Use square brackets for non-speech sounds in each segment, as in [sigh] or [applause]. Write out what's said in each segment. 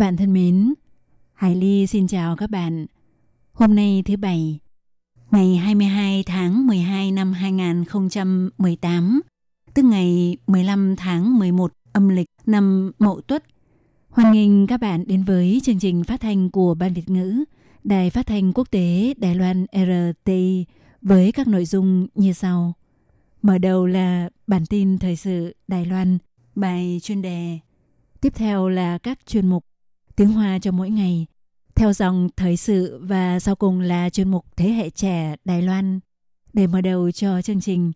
Các bạn thân mến, Hải Ly xin chào các bạn. Hôm nay thứ Bảy, ngày 22 tháng 12 năm 2018, tức ngày 15 tháng 11 âm lịch năm Mậu Tuất. Hoan nghênh các bạn đến với chương trình phát thanh của Ban Việt ngữ, Đài Phát thanh Quốc tế Đài Loan RTI với các nội dung như sau. Mở đầu là bản tin thời sự Đài Loan, bài chuyên đề. Tiếp theo là các chuyên mục tiếng Hoa cho mỗi ngày, theo dòng thời sự và sau cùng là chuyên mục Thế hệ trẻ Đài Loan. Để mở đầu cho chương trình,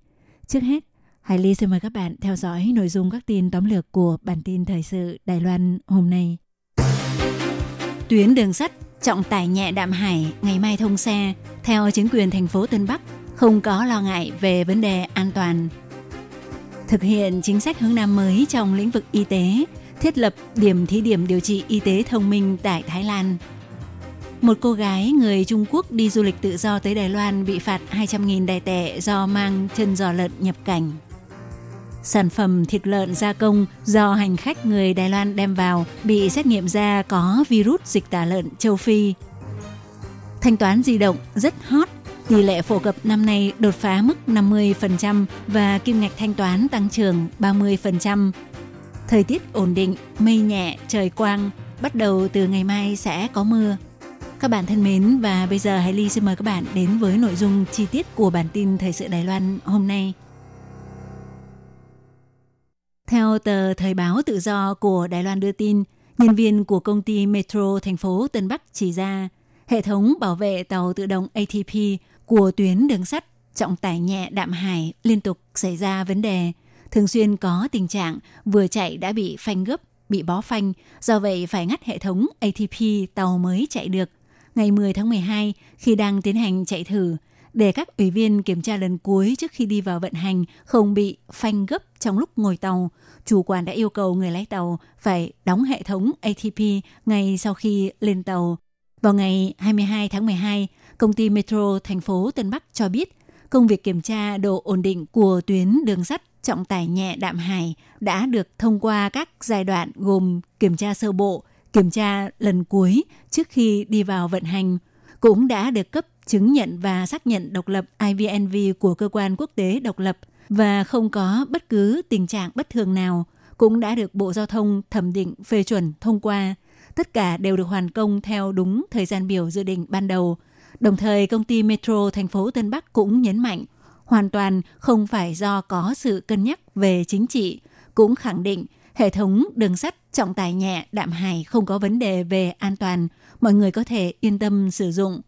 trước hết, Hải Ly xin mời các bạn theo dõi nội dung các tin tóm lược của bản tin thời sự Đài Loan hôm nay. Tuyến đường sắt trọng tải nhẹ đạm hải ngày mai thông xe, theo chính quyền thành phố Tân Bắc, không có lo ngại về vấn đề an toàn. Thực hiện chính sách hướng Nam mới trong lĩnh vực y tế, thiết lập điểm thí điểm điều trị y tế thông minh tại Thái Lan. Một cô gái người Trung Quốc đi du lịch tự do tới Đài Loan bị phạt 200.000 đài tệ do mang chân giò lợn nhập cảnh. Sản phẩm thịt lợn gia công do hành khách người Đài Loan đem vào bị xét nghiệm ra có virus dịch tả lợn châu Phi. Thanh toán di động rất hot, tỷ lệ phổ cập năm nay đột phá mức 50% và kim ngạch thanh toán tăng trưởng 30%. Thời tiết ổn định, mây nhẹ, trời quang, bắt đầu từ ngày mai sẽ có mưa. Các bạn thân mến và bây giờ Hải Ly xin mời các bạn đến với nội dung chi tiết của bản tin Thời sự Đài Loan hôm nay. Theo tờ Thời báo Tự do của Đài Loan đưa tin, nhân viên của công ty Metro thành phố Tân Bắc chỉ ra hệ thống bảo vệ tàu tự động ATP của tuyến đường sắt trọng tải nhẹ đạm hải liên tục xảy ra vấn đề, thường xuyên có tình trạng vừa chạy đã bị phanh gấp, bị bó phanh, do vậy phải ngắt hệ thống ATP tàu mới chạy được. Ngày 10 tháng 12, khi đang tiến hành chạy thử, để các ủy viên kiểm tra lần cuối trước khi đi vào vận hành không bị phanh gấp trong lúc ngồi tàu, chủ quản đã yêu cầu người lái tàu phải đóng hệ thống ATP ngay sau khi lên tàu. Vào ngày 22 tháng 12, công ty Metro thành phố Tân Bắc cho biết công việc kiểm tra độ ổn định của tuyến đường sắt trọng tải nhẹ đạm hài đã được thông qua các giai đoạn gồm kiểm tra sơ bộ, kiểm tra lần cuối trước khi đi vào vận hành, cũng đã được cấp chứng nhận và xác nhận độc lập IVNV của cơ quan quốc tế độc lập và không có bất cứ tình trạng bất thường nào, cũng đã được Bộ Giao thông thẩm định phê chuẩn thông qua. Tất cả đều được hoàn công theo đúng thời gian biểu dự định ban đầu. Đồng thời, công ty Metro thành phố Tân Bắc cũng nhấn mạnh hoàn toàn không phải do có sự cân nhắc về chính trị, cũng khẳng định hệ thống đường sắt trọng tải nhẹ đạm hải không có vấn đề về an toàn, mọi người có thể yên tâm sử dụng.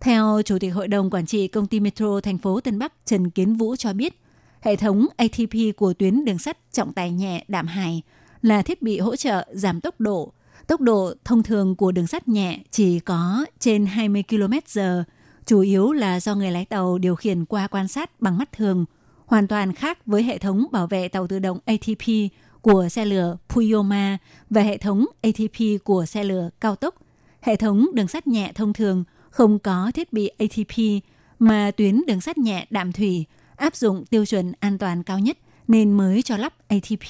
Theo Chủ tịch Hội đồng Quản trị Công ty Metro thành phố Tân Bắc Trần Kiến Vũ cho biết, hệ thống ATP của tuyến đường sắt trọng tải nhẹ đạm hải là thiết bị hỗ trợ giảm tốc độ. Tốc độ thông thường của đường sắt nhẹ chỉ có trên 20 km/h, chủ yếu là do người lái tàu điều khiển qua quan sát bằng mắt thường, hoàn toàn khác với hệ thống bảo vệ tàu tự động ATP của xe lửa Puyoma và hệ thống ATP của xe lửa cao tốc. Hệ thống đường sắt nhẹ thông thường không có thiết bị ATP mà tuyến đường sắt nhẹ đạm thủy áp dụng tiêu chuẩn an toàn cao nhất nên mới cho lắp ATP.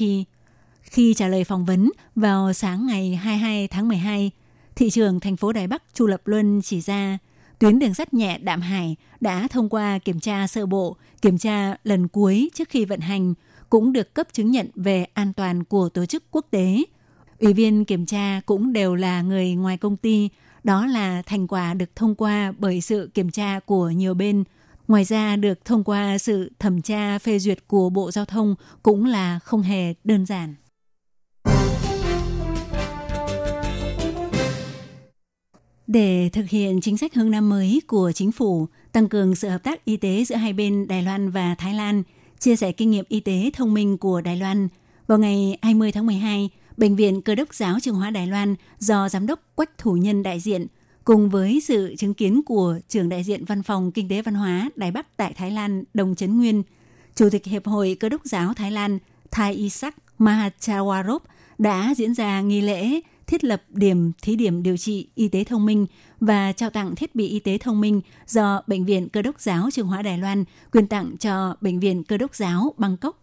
Khi trả lời phỏng vấn vào sáng ngày 22 tháng 12, thị trưởng thành phố Đài Bắc Chu Lập Luân chỉ ra tuyến đường sắt nhẹ Đạm Hải đã thông qua kiểm tra sơ bộ, kiểm tra lần cuối trước khi vận hành, cũng được cấp chứng nhận về an toàn của tổ chức quốc tế. Ủy viên kiểm tra cũng đều là người ngoài công ty, đó là thành quả được thông qua bởi sự kiểm tra của nhiều bên. Ngoài ra được thông qua sự thẩm tra phê duyệt của Bộ Giao thông cũng là không hề đơn giản. Để thực hiện chính sách hướng năm mới của chính phủ, tăng cường sự hợp tác y tế giữa hai bên Đài Loan và Thái Lan, chia sẻ kinh nghiệm y tế thông minh của Đài Loan, vào ngày 20 tháng 12, Bệnh viện Cơ đốc giáo Trường Hóa Đài Loan do Giám đốc Quách Thủ Nhân đại diện, cùng với sự chứng kiến của trưởng đại diện Văn phòng Kinh tế Văn hóa Đài Bắc tại Thái Lan Đồng Trấn Nguyên, Chủ tịch Hiệp hội Cơ đốc giáo Thái Lan Thai Isak Mahachawarop đã diễn ra nghi lễ thiết lập điểm, thí điểm điều trị y tế thông minh và trao tặng thiết bị y tế thông minh do Bệnh viện Cơ đốc giáo Trường Hóa Đài Loan quyên tặng cho Bệnh viện Cơ đốc giáo Bangkok.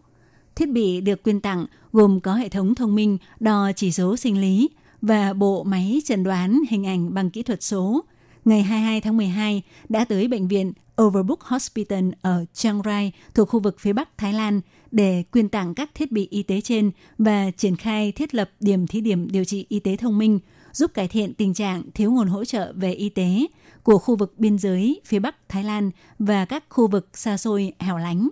Thiết bị được quyên tặng gồm có hệ thống thông minh đo chỉ số sinh lý và bộ máy chẩn đoán hình ảnh bằng kỹ thuật số. Ngày 22 tháng 12 đã tới bệnh viện Overbook Hospital ở Chiang Rai thuộc khu vực phía Bắc Thái Lan để quyên tặng các thiết bị y tế trên và triển khai thiết lập điểm thí điểm điều trị y tế thông minh, giúp cải thiện tình trạng thiếu nguồn hỗ trợ về y tế của khu vực biên giới phía Bắc Thái Lan và các khu vực xa xôi hẻo lánh.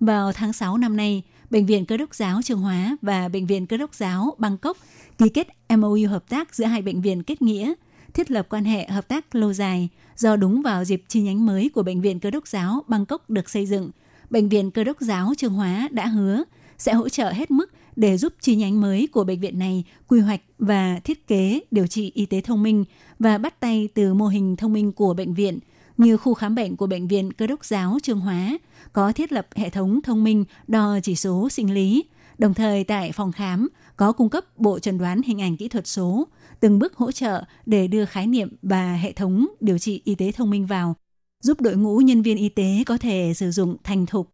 Vào tháng 6 năm nay, Bệnh viện Cơ đốc giáo Trường Hóa và Bệnh viện Cơ đốc giáo Bangkok ký kết MOU hợp tác giữa hai bệnh viện kết nghĩa, thiết lập quan hệ hợp tác lâu dài do đúng vào dịp chi nhánh mới của Bệnh viện Cơ đốc giáo Bangkok được xây dựng. Bệnh viện Cơ đốc giáo Trương Hóa đã hứa sẽ hỗ trợ hết mức để giúp chi nhánh mới của bệnh viện này quy hoạch và thiết kế điều trị y tế thông minh và bắt tay từ mô hình thông minh của bệnh viện như khu khám bệnh của bệnh viện Cơ đốc giáo Trương Hóa có thiết lập hệ thống thông minh đo chỉ số sinh lý, đồng thời tại phòng khám có cung cấp bộ chẩn đoán hình ảnh kỹ thuật số, từng bước hỗ trợ để đưa khái niệm và hệ thống điều trị y tế thông minh vào, giúp đội ngũ nhân viên y tế có thể sử dụng thành thục.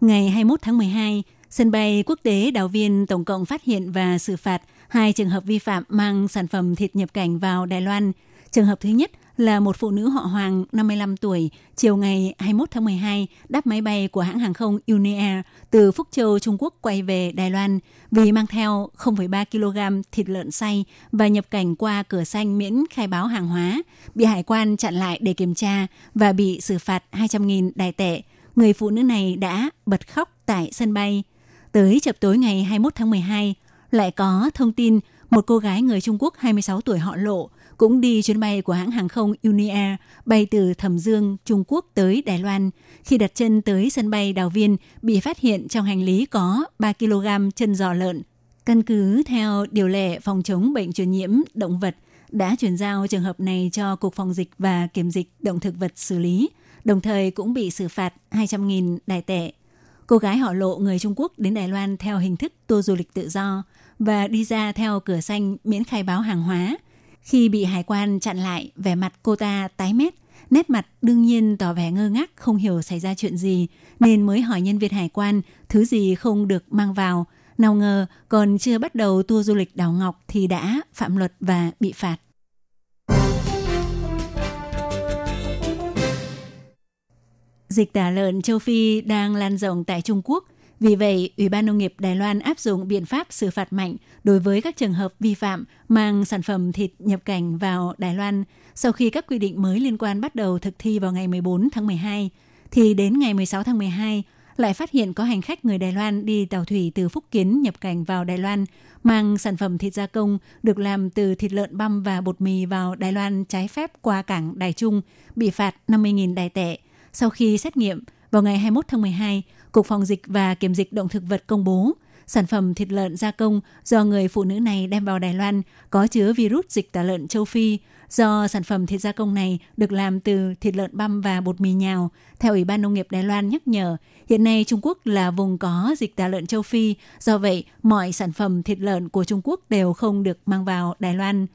Ngày 21 tháng 12, sân bay quốc tế Đào Viên tổng cộng phát hiện và xử phạt hai trường hợp vi phạm mang sản phẩm thịt nhập cảnh vào Đài Loan. Trường hợp thứ nhất là một phụ nữ họ Hoàng 55 tuổi, chiều ngày 21 tháng 12 đáp máy bay của hãng hàng không Unair từ Phúc Châu, Trung Quốc quay về Đài Loan vì mang theo 0,3 kg thịt lợn xay và nhập cảnh qua cửa xanh miễn khai báo hàng hóa, bị hải quan chặn lại để kiểm tra và bị xử phạt 200.000 đài tệ. Người phụ nữ này đã bật khóc tại sân bay. Tới chập tối ngày 21 tháng 12, lại có thông tin một cô gái người Trung Quốc 26 tuổi họ lộ cũng đi chuyến bay của hãng hàng không Unair bay từ Thẩm Dương, Trung Quốc tới Đài Loan. Khi đặt chân tới sân bay Đào Viên, bị phát hiện trong hành lý có 3 kg chân giò lợn. Căn cứ theo điều lệ phòng chống bệnh truyền nhiễm động vật, đã chuyển giao trường hợp này cho Cục Phòng dịch và Kiểm dịch Động thực vật xử lý, đồng thời cũng bị xử phạt 200.000 đài tệ. Cô gái họ lộ người Trung Quốc đến Đài Loan theo hình thức tour du lịch tự do và đi ra theo cửa xanh miễn khai báo hàng hóa. Khi bị hải quan chặn lại, vẻ mặt cô ta tái mét, nét mặt đương nhiên tỏ vẻ ngơ ngác không hiểu xảy ra chuyện gì, nên mới hỏi nhân viên hải quan thứ gì không được mang vào. Nào ngờ còn chưa bắt đầu tour du lịch đảo Ngọc thì đã phạm luật và bị phạt. Dịch tả lợn châu Phi đang lan rộng tại Trung Quốc. Vì vậy, Ủy ban Nông nghiệp Đài Loan áp dụng biện pháp xử phạt mạnh đối với các trường hợp vi phạm mang sản phẩm thịt nhập cảnh vào Đài Loan sau khi các quy định mới liên quan bắt đầu thực thi vào ngày 14 tháng 12. Thì đến ngày 16 tháng 12, lại phát hiện có hành khách người Đài Loan đi tàu thủy từ Phúc Kiến nhập cảnh vào Đài Loan mang sản phẩm thịt gia công được làm từ thịt lợn băm và bột mì vào Đài Loan trái phép qua cảng Đài Trung bị phạt 50.000 đài tệ. Sau khi xét nghiệm, vào ngày 21 tháng 12, Cục Phòng dịch và Kiểm dịch động thực vật công bố sản phẩm thịt lợn gia công do người phụ nữ này đem vào Đài Loan có chứa virus dịch tả lợn châu Phi. Do sản phẩm thịt gia công này được làm từ thịt lợn băm và bột mì nhào, theo Ủy ban Nông nghiệp Đài Loan nhắc nhở, hiện nay Trung Quốc là vùng có dịch tả lợn châu Phi, do vậy mọi sản phẩm thịt lợn của Trung Quốc đều không được mang vào Đài Loan.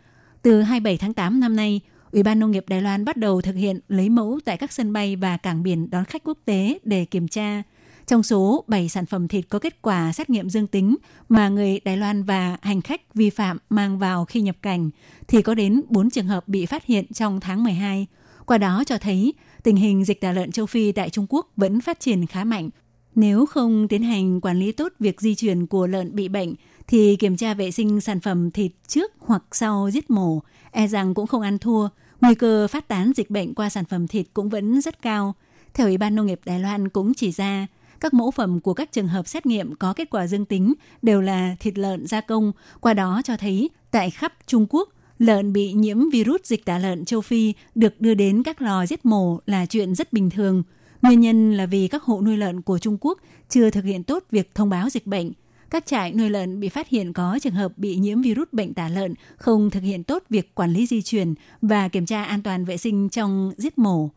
Từ 27 tháng 8 năm nay, Ủy ban Nông nghiệp Đài Loan bắt đầu thực hiện lấy mẫu tại các sân bay và cảng biển đón khách quốc tế để kiểm tra. Trong số 7 sản phẩm thịt có kết quả xét nghiệm dương tính mà người Đài Loan và hành khách vi phạm mang vào khi nhập cảnh, thì có đến 4 trường hợp bị phát hiện trong tháng 12. Qua đó cho thấy tình hình dịch tả lợn châu Phi tại Trung Quốc vẫn phát triển khá mạnh. Nếu không tiến hành quản lý tốt việc di chuyển của lợn bị bệnh, thì kiểm tra vệ sinh sản phẩm thịt trước hoặc sau giết mổ, e rằng cũng không ăn thua. Nguy cơ phát tán dịch bệnh qua sản phẩm thịt cũng vẫn rất cao. Theo Ủy ban Nông nghiệp Đài Loan cũng chỉ ra, các mẫu phẩm của các trường hợp xét nghiệm có kết quả dương tính đều là thịt lợn gia công, qua đó cho thấy tại khắp Trung Quốc, lợn bị nhiễm virus dịch tả lợn châu Phi được đưa đến các lò giết mổ là chuyện rất bình thường. Nguyên nhân là vì các hộ nuôi lợn của Trung Quốc chưa thực hiện tốt việc thông báo dịch bệnh. Các trại nuôi lợn bị phát hiện có trường hợp bị nhiễm virus bệnh tả lợn, không thực hiện tốt việc quản lý di chuyển và kiểm tra an toàn vệ sinh trong giết mổ.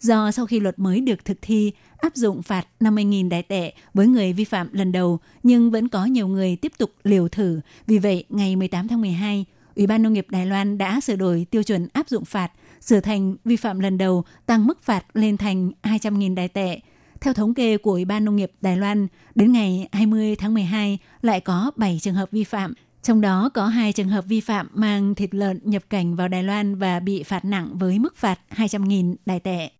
Do sau khi luật mới được thực thi, áp dụng phạt 50.000 đại tệ với người vi phạm lần đầu, nhưng vẫn có nhiều người tiếp tục liều thử. Vì vậy, ngày 18 tháng 12, Ủy ban Nông nghiệp Đài Loan đã sửa đổi tiêu chuẩn áp dụng phạt, sửa thành vi phạm lần đầu tăng mức phạt lên thành 200.000 đại tệ. Theo thống kê của Ủy ban Nông nghiệp Đài Loan, đến ngày 20 tháng 12 lại có 7 trường hợp vi phạm, trong đó có hai trường hợp vi phạm mang thịt lợn nhập cảnh vào Đài Loan và bị phạt nặng với mức phạt 200.000 đại tệ.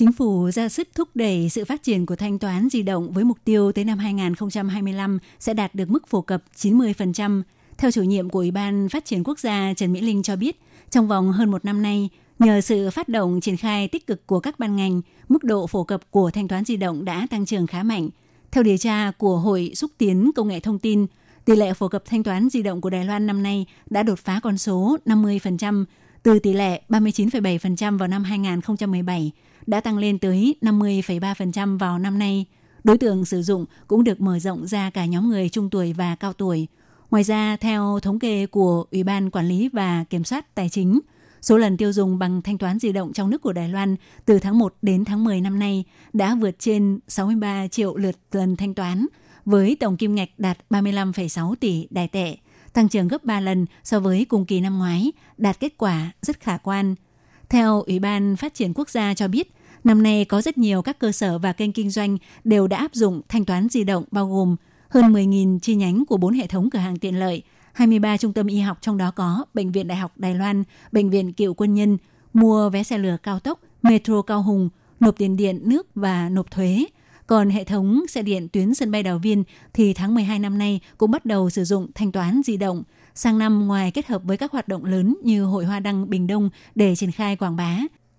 Chính phủ ra sức thúc đẩy sự phát triển của thanh toán di động với mục tiêu tới năm 2025 sẽ đạt được mức phổ cập 90%. Theo chủ nhiệm của Ủy ban Phát triển Quốc gia Trần Mỹ Linh cho biết, trong vòng hơn một năm nay, nhờ sự phát động triển khai tích cực của các ban ngành, mức độ phổ cập của thanh toán di động đã tăng trưởng khá mạnh. Theo điều tra của Hội xúc tiến công nghệ thông tin, tỷ lệ phổ cập thanh toán di động của Đài Loan năm nay đã đột phá con số 50%, từ tỷ lệ 39,7% vào năm 2017 đã tăng lên tới 50,3% vào năm nay. Đối tượng sử dụng cũng được mở rộng ra cả nhóm người trung tuổi và cao tuổi. Ngoài ra, theo thống kê của Ủy ban Quản lý và Kiểm soát Tài chính, số lần tiêu dùng bằng thanh toán di động trong nước của Đài Loan từ tháng 1 đến tháng 10 năm nay đã vượt trên 63 triệu lượt lần thanh toán, với tổng kim ngạch đạt 35,6 tỷ đài tệ, tăng trưởng gấp 3 lần so với cùng kỳ năm ngoái, đạt kết quả rất khả quan – theo Ủy ban Phát triển Quốc gia cho biết, năm nay có rất nhiều các cơ sở và kênh kinh doanh đều đã áp dụng thanh toán di động bao gồm hơn 10.000 chi nhánh của 4 hệ thống cửa hàng tiện lợi, 23 trung tâm y học trong đó có Bệnh viện Đại học Đài Loan, Bệnh viện Cựu Quân nhân, mua vé xe lửa cao tốc, metro Cao Hùng, nộp tiền điện, nước và nộp thuế. Còn hệ thống xe điện tuyến sân bay Đào Viên thì tháng 12 năm nay cũng bắt đầu sử dụng thanh toán di động – Sang năm ngoài kết hợp với các hoạt động lớn như Hội Hoa Đăng Bình Đông để triển khai quảng bá,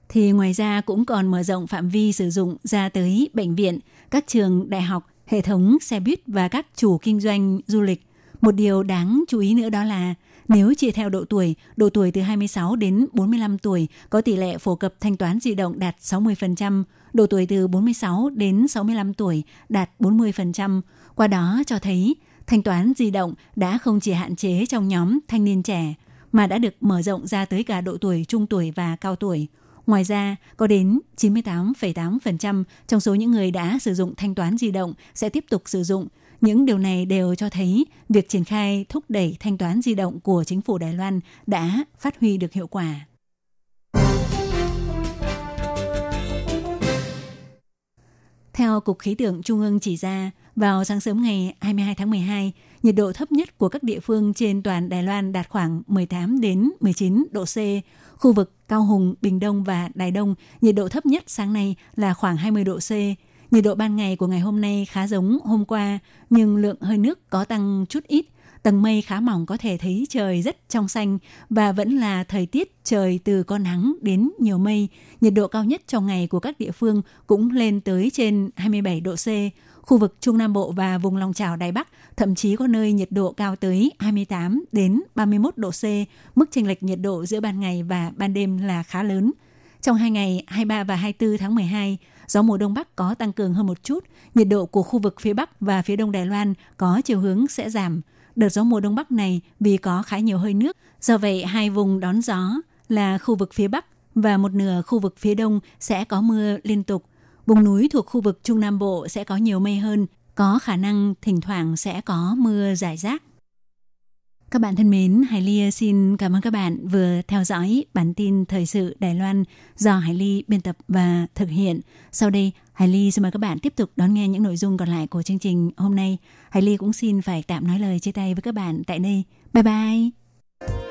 thì ngoài ra cũng còn mở rộng phạm vi sử dụng ra tới bệnh viện, các trường đại học, hệ thống xe buýt và các chủ kinh doanh du lịch. Một điều đáng chú ý nữa đó là nếu chia theo độ tuổi, độ tuổi từ 26 đến 45 tuổi có tỷ lệ phổ cập thanh toán di động đạt 60%, độ tuổi từ 46 đến 65 tuổi đạt 40%. Qua đó cho thấy thanh toán di động đã không chỉ hạn chế trong nhóm thanh niên trẻ, mà đã được mở rộng ra tới cả độ tuổi trung tuổi và cao tuổi. Ngoài ra, có đến 98,8% trong số những người đã sử dụng thanh toán di động sẽ tiếp tục sử dụng. Những điều này đều cho thấy việc triển khai thúc đẩy thanh toán di động của chính phủ Đài Loan đã phát huy được hiệu quả. Theo Cục Khí tượng Trung ương chỉ ra, vào sáng sớm ngày 22 tháng 12, nhiệt độ thấp nhất của các địa phương trên toàn Đài Loan đạt khoảng 18 đến 19 độ C. Khu vực Cao Hùng, Bình Đông và Đài Đông, nhiệt độ thấp nhất sáng nay là khoảng 20 độ C. Nhiệt độ ban ngày của ngày hôm nay khá giống hôm qua, nhưng lượng hơi nước có tăng chút ít – Tầng mây khá mỏng có thể thấy trời rất trong xanh và vẫn là thời tiết trời từ có nắng đến nhiều mây. Nhiệt độ cao nhất trong ngày của các địa phương cũng lên tới trên 27 độ C. Khu vực Trung Nam Bộ và vùng lòng trào Đài Bắc thậm chí có nơi nhiệt độ cao tới 28 đến 31 độ C. Mức chênh lệch nhiệt độ giữa ban ngày và ban đêm là khá lớn. Trong hai ngày 23 và 24 tháng 12, gió mùa đông bắc có tăng cường hơn một chút, nhiệt độ của khu vực phía Bắc và phía Đông Đài Loan có chiều hướng sẽ giảm. Đợt gió mùa đông bắc này vì có khá nhiều hơi nước, do vậy hai vùng đón gió là khu vực phía Bắc và một nửa khu vực phía Đông sẽ có mưa liên tục. Vùng núi thuộc khu vực Trung Nam Bộ sẽ có nhiều mây hơn, có khả năng thỉnh thoảng sẽ có mưa rải rác. Các bạn thân mến, Hải Ly xin cảm ơn các bạn vừa theo dõi bản tin thời sự Đài Loan do Hải Ly biên tập và thực hiện. Sau đây, Hải Ly xin mời các bạn tiếp tục đón nghe những nội dung còn lại của chương trình hôm nay. Hải Ly cũng xin phải tạm nói lời chia tay với các bạn tại đây. Bye bye!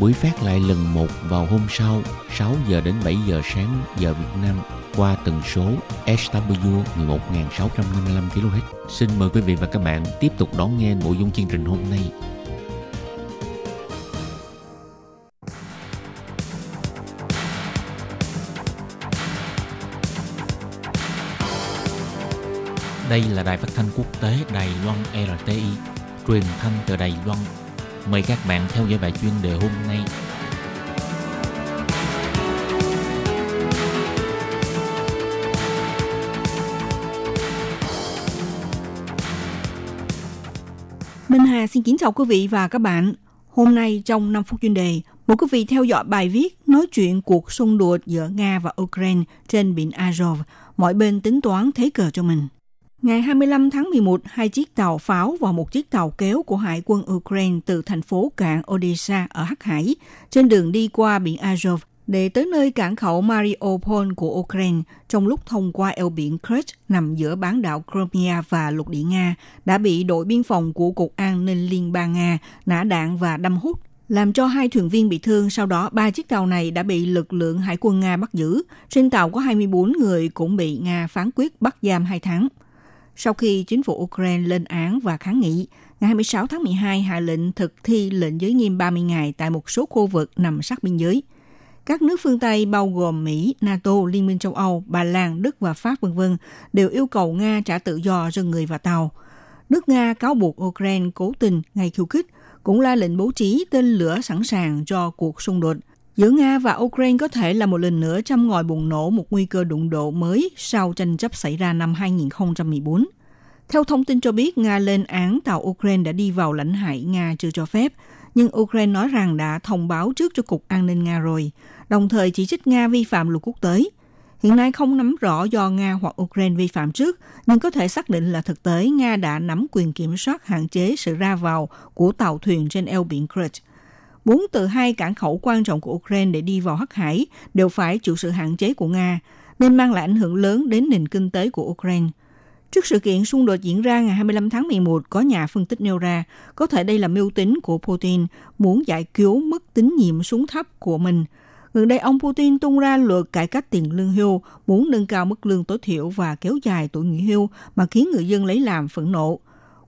Buổi phát lại lần một vào hôm sau 6 giờ đến 7 giờ sáng giờ Việt Nam qua tần số SW 11655 kHz. Xin mời quý vị và các bạn tiếp tục đón nghe nội dung chương trình hôm nay. Đây là đài phát thanh quốc tế Đài Loan RTI, truyền thanh từ Đài Loan. Mời các bạn theo dõi bài chuyên đề hôm nay. Minh Hà xin kính chào quý vị và các bạn. Hôm nay trong 5 phút chuyên đề, mời quý vị theo dõi bài viết nói chuyện cuộc xung đột giữa Nga và Ukraine trên biển Azov, mọi bên tính toán thế cờ cho mình. Ngày 25 tháng 11, hai chiếc tàu pháo và một chiếc tàu kéo của Hải quân Ukraine từ thành phố cảng Odessa ở Hắc Hải trên đường đi qua biển Azov để tới nơi cảng khẩu Mariupol của Ukraine trong lúc thông qua eo biển Kerch nằm giữa bán đảo Crimea và lục địa Nga đã bị đội biên phòng của Cục An ninh Liên bang Nga nã đạn và đâm hút làm cho hai thuyền viên bị thương. Sau đó, ba chiếc tàu này đã bị lực lượng hải quân Nga bắt giữ. Trên tàu có 24 người cũng bị Nga phán quyết bắt giam 2 tháng. Sau khi chính phủ Ukraine lên án và kháng nghị, ngày 26 tháng 12 hạ lệnh thực thi lệnh giới nghiêm 30 ngày tại một số khu vực nằm sát biên giới. Các nước phương Tây bao gồm Mỹ, NATO, Liên minh châu Âu, Bà Lan, Đức và Pháp v.v. đều yêu cầu Nga trả tự do cho người và tàu. Nước Nga cáo buộc Ukraine cố tình ngay khiêu khích, cũng là lệnh bố trí tên lửa sẵn sàng cho cuộc xung đột. Giữa Nga và Ukraine có thể là một lần nữa châm ngòi bùng nổ một nguy cơ đụng độ mới sau tranh chấp xảy ra năm 2014. Theo thông tin cho biết, Nga lên án tàu Ukraine đã đi vào lãnh hải Nga chưa cho phép, nhưng Ukraine nói rằng đã thông báo trước cho Cục An ninh Nga rồi, đồng thời chỉ trích Nga vi phạm luật quốc tế. Hiện nay không nắm rõ do Nga hoặc Ukraine vi phạm trước, nhưng có thể xác định là thực tế Nga đã nắm quyền kiểm soát hạn chế sự ra vào của tàu thuyền trên eo biển Kerch. Bốn từ hai cảng khẩu quan trọng của Ukraine để đi vào Hắc Hải đều phải chịu sự hạn chế của Nga, nên mang lại ảnh hưởng lớn đến nền kinh tế của Ukraine. Trước sự kiện xung đột diễn ra ngày 25 tháng 11, có nhà phân tích nêu ra, có thể đây là mưu tính của Putin muốn giải cứu mức tín nhiệm xuống thấp của mình. Gần đây, ông Putin tung ra luật cải cách tiền lương hưu, muốn nâng cao mức lương tối thiểu và kéo dài tuổi nghỉ hưu mà khiến người dân lấy làm phẫn nộ.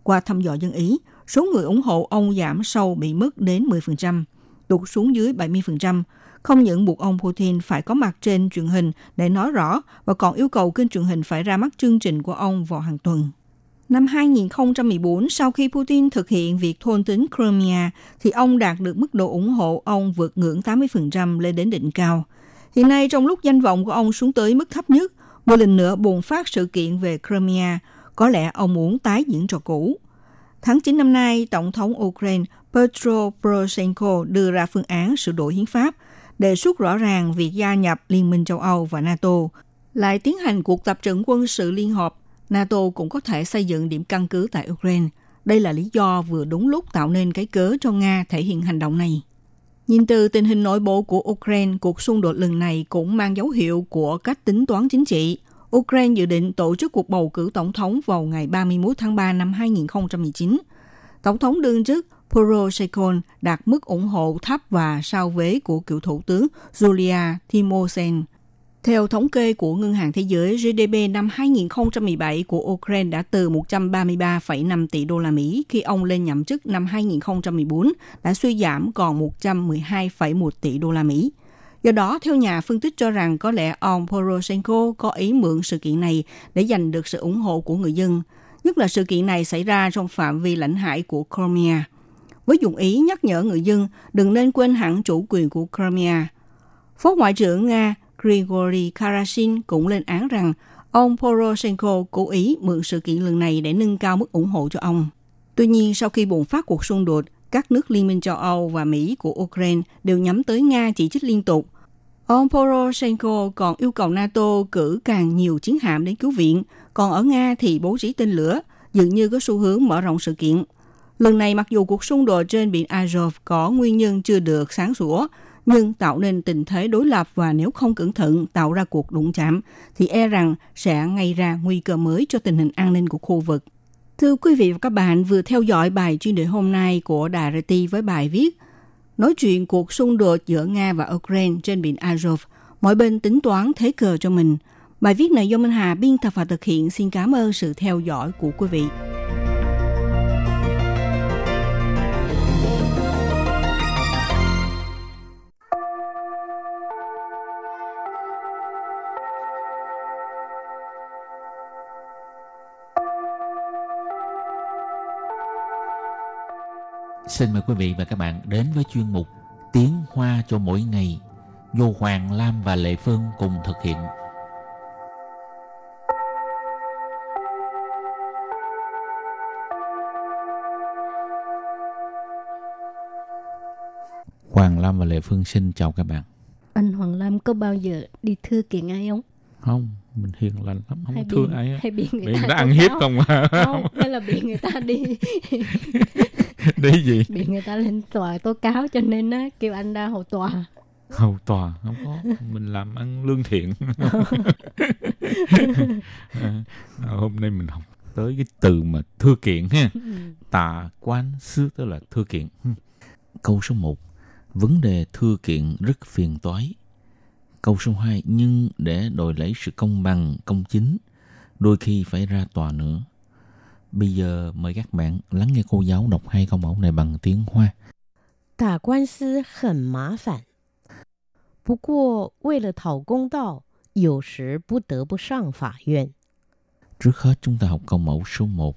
Qua thăm dò dân Ý, số người ủng hộ ông giảm sâu bị mất đến 10%, tụt xuống dưới 70%, không những buộc ông Putin phải có mặt trên truyền hình để nói rõ và còn yêu cầu kênh truyền hình phải ra mắt chương trình của ông vào hàng tuần. Năm 2014, sau khi Putin thực hiện việc thôn tính Crimea, thì ông đạt được mức độ ủng hộ ông vượt ngưỡng 80% lên đến đỉnh cao. Hiện nay, trong lúc danh vọng của ông xuống tới mức thấp nhất, một lần nữa bùng phát sự kiện về Crimea, có lẽ ông muốn tái diễn trò cũ. Tháng 9 năm nay, Tổng thống Ukraine Petro Poroshenko đưa ra phương án sửa đổi hiến pháp – đề xuất rõ ràng việc gia nhập Liên minh châu Âu và NATO, lại tiến hành cuộc tập trận quân sự liên hợp, NATO cũng có thể xây dựng điểm căn cứ tại Ukraine. Đây là lý do vừa đúng lúc tạo nên cái cớ cho Nga thể hiện hành động này. Nhìn từ tình hình nội bộ của Ukraine, cuộc xung đột lần này cũng mang dấu hiệu của cách tính toán chính trị. Ukraine dự định tổ chức cuộc bầu cử tổng thống vào ngày 31 tháng 3 năm 2019. Tổng thống đương chức Poroshenko đạt mức ủng hộ thấp và sao vế của cựu thủ tướng Julia Timoshenko. Theo thống kê của Ngân hàng Thế giới, GDP năm 2017 của Ukraine đã từ 133,5 tỷ đô la Mỹ khi ông lên nhậm chức năm 2014 đã suy giảm còn 112,1 tỷ đô la Mỹ. Do đó, theo nhà phân tích cho rằng có lẽ ông Poroshenko có ý mượn sự kiện này để giành được sự ủng hộ của người dân, nhất là sự kiện này xảy ra trong phạm vi lãnh hải của Crimea với dụng ý nhắc nhở người dân đừng nên quên hẳn chủ quyền của Crimea. Phó Ngoại trưởng Nga Grigory Karashin cũng lên án rằng ông Poroshenko cố ý mượn sự kiện lần này để nâng cao mức ủng hộ cho ông. Tuy nhiên, sau khi bùng phát cuộc xung đột, các nước Liên minh châu Âu và Mỹ của Ukraine đều nhắm tới Nga chỉ trích liên tục. Ông Poroshenko còn yêu cầu NATO cử càng nhiều chiến hạm đến cứu viện, còn ở Nga thì bố trí tên lửa, dường như có xu hướng mở rộng sự kiện. Lần này mặc dù cuộc xung đột trên biển Azov có nguyên nhân chưa được sáng sủa, nhưng tạo nên tình thế đối lập và nếu không cẩn thận tạo ra cuộc đụng chạm, thì e rằng sẽ gây ra nguy cơ mới cho tình hình an ninh của khu vực. Thưa quý vị và các bạn, vừa theo dõi bài chuyên đề hôm nay của Đài RT với bài viết nói chuyện cuộc xung đột giữa Nga và Ukraine trên biển Azov. Mỗi bên tính toán thế cờ cho mình. Bài viết này do Minh Hà biên tập và thực hiện. Xin cảm ơn sự theo dõi của quý vị. Xin mời quý vị và các bạn đến với chuyên mục Tiếng Hoa cho mỗi ngày do Hoàng Lam và Lệ Phương cùng thực hiện. Hoàng Lam và Lệ Phương xin chào các bạn. Anh Hoàng Lam có bao giờ đi thư kiện ai không? Không, mình hiền lành lắm, không hay thương bị, ai. Hay bị người Bị ta ta ăn hiếp không à? Không, hay là bị người ta đi [laughs] [laughs] Đi gì? bị người ta lên tòa tố cáo cho nên á kêu anh ra hầu tòa. hầu tòa? Không có. Mình làm ăn lương thiện. [laughs] [laughs] À, hôm nay mình học tới cái từ mà thư kiện ha. Ừ. tà quan sư tức là thư kiện. Hmm. câu số 1 vấn đề thư kiện rất phiền toái. Câu số 2 nhưng để đòi lấy sự công bằng công chính đôi khi phải ra tòa nữa bây giờ mời các bạn lắng nghe cô giáo đọc hai câu mẫu này bằng tiếng hoa 打官司很麻烦，不过为了讨公道，有时不得不上法院。 trước hết chúng ta học câu mẫu số 1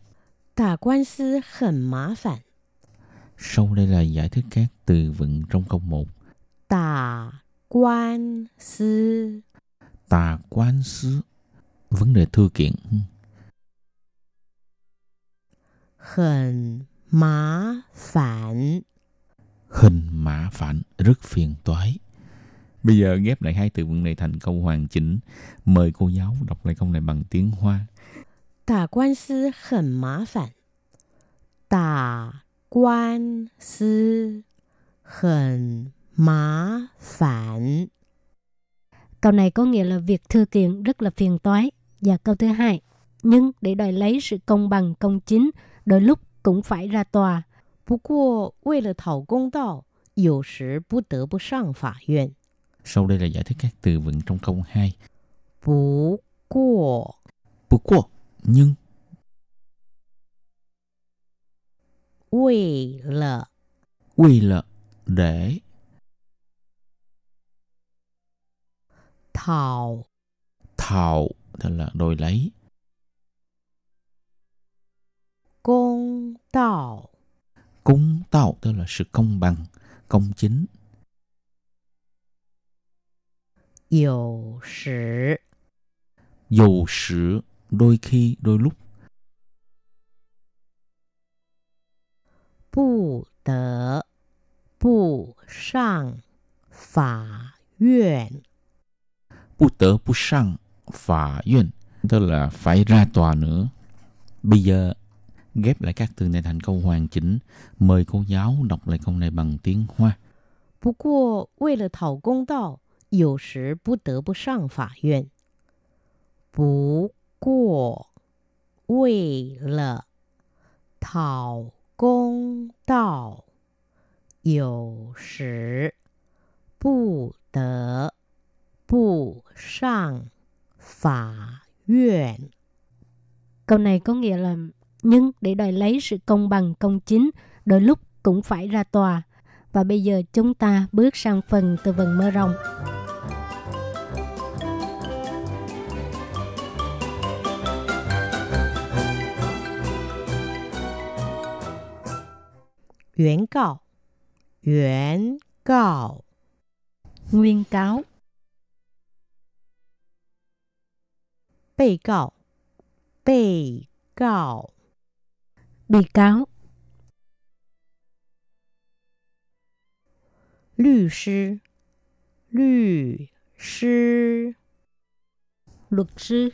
打官司很麻烦， Sau đây là giải thích các từ vựng trong câu 1. 打官司 Tà quan sứ. Vấn đề thư kiện. hình má phản Hình mã phản rất phiền toái. Bây giờ ghép lại hai từ vựng này thành câu hoàn chỉnh. Mời cô giáo đọc lại câu này bằng tiếng Hoa. Đả quan sư hẳn mã phản. Đả quan sư hẳn mã phản. Câu này có nghĩa là việc thư kiện rất là phiền toái. Và câu thứ hai, nhưng để đòi lấy sự công bằng công chính, đôi lúc cũng phải ra tòa. 不过为了讨公道，有时不得不上法院。 Sau đây là giải thích các từ vựng trong câu 2. 不过 Bù qua. Nhưng. 为了 Quy là để. 讨 Thảo. Tức là đòi lấy. tạo. Công tạo tức là sự công bằng, công chính. Dầu sử Dầu sử, đôi khi, đôi lúc. Bù tờ, bù sang, phả viện. Bù tờ, bù sang, phả viện, tức là phải ra tòa nữa. Bây giờ ghép lại các từ này thành câu hoàn chỉnh. Mời cô giáo đọc lại câu này bằng tiếng Hoa. 不过为了讨公道，有时不得不上法院。不过为了讨公道，有时不得不上法院。 Câu này có nghĩa là nhưng để đòi lấy sự công bằng công chính, đôi lúc cũng phải ra tòa. Và bây giờ chúng ta bước sang phần từ vần mơ rồng. Nguyên cáo Nguyên cáo Nguyên cáo. Bị cáo Bị cáo Bị cáo. Lư sư. Lư sư. Luật sư.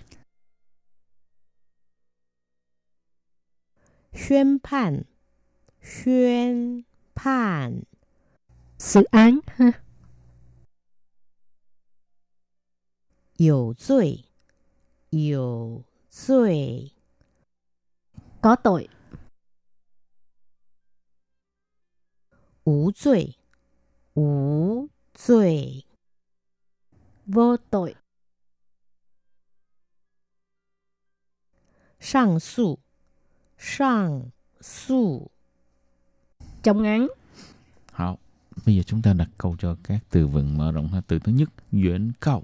Xuyên phản Xuyên phản Sự án ha. Dầu dội Dầu dội Có tội. 无罪， 无罪， vô tội, 上诉，上诉， chống án, Hảo. Bây giờ chúng ta đặt câu cho các từ vựng mở rộng ha. Từ thứ nhất, yuan cao.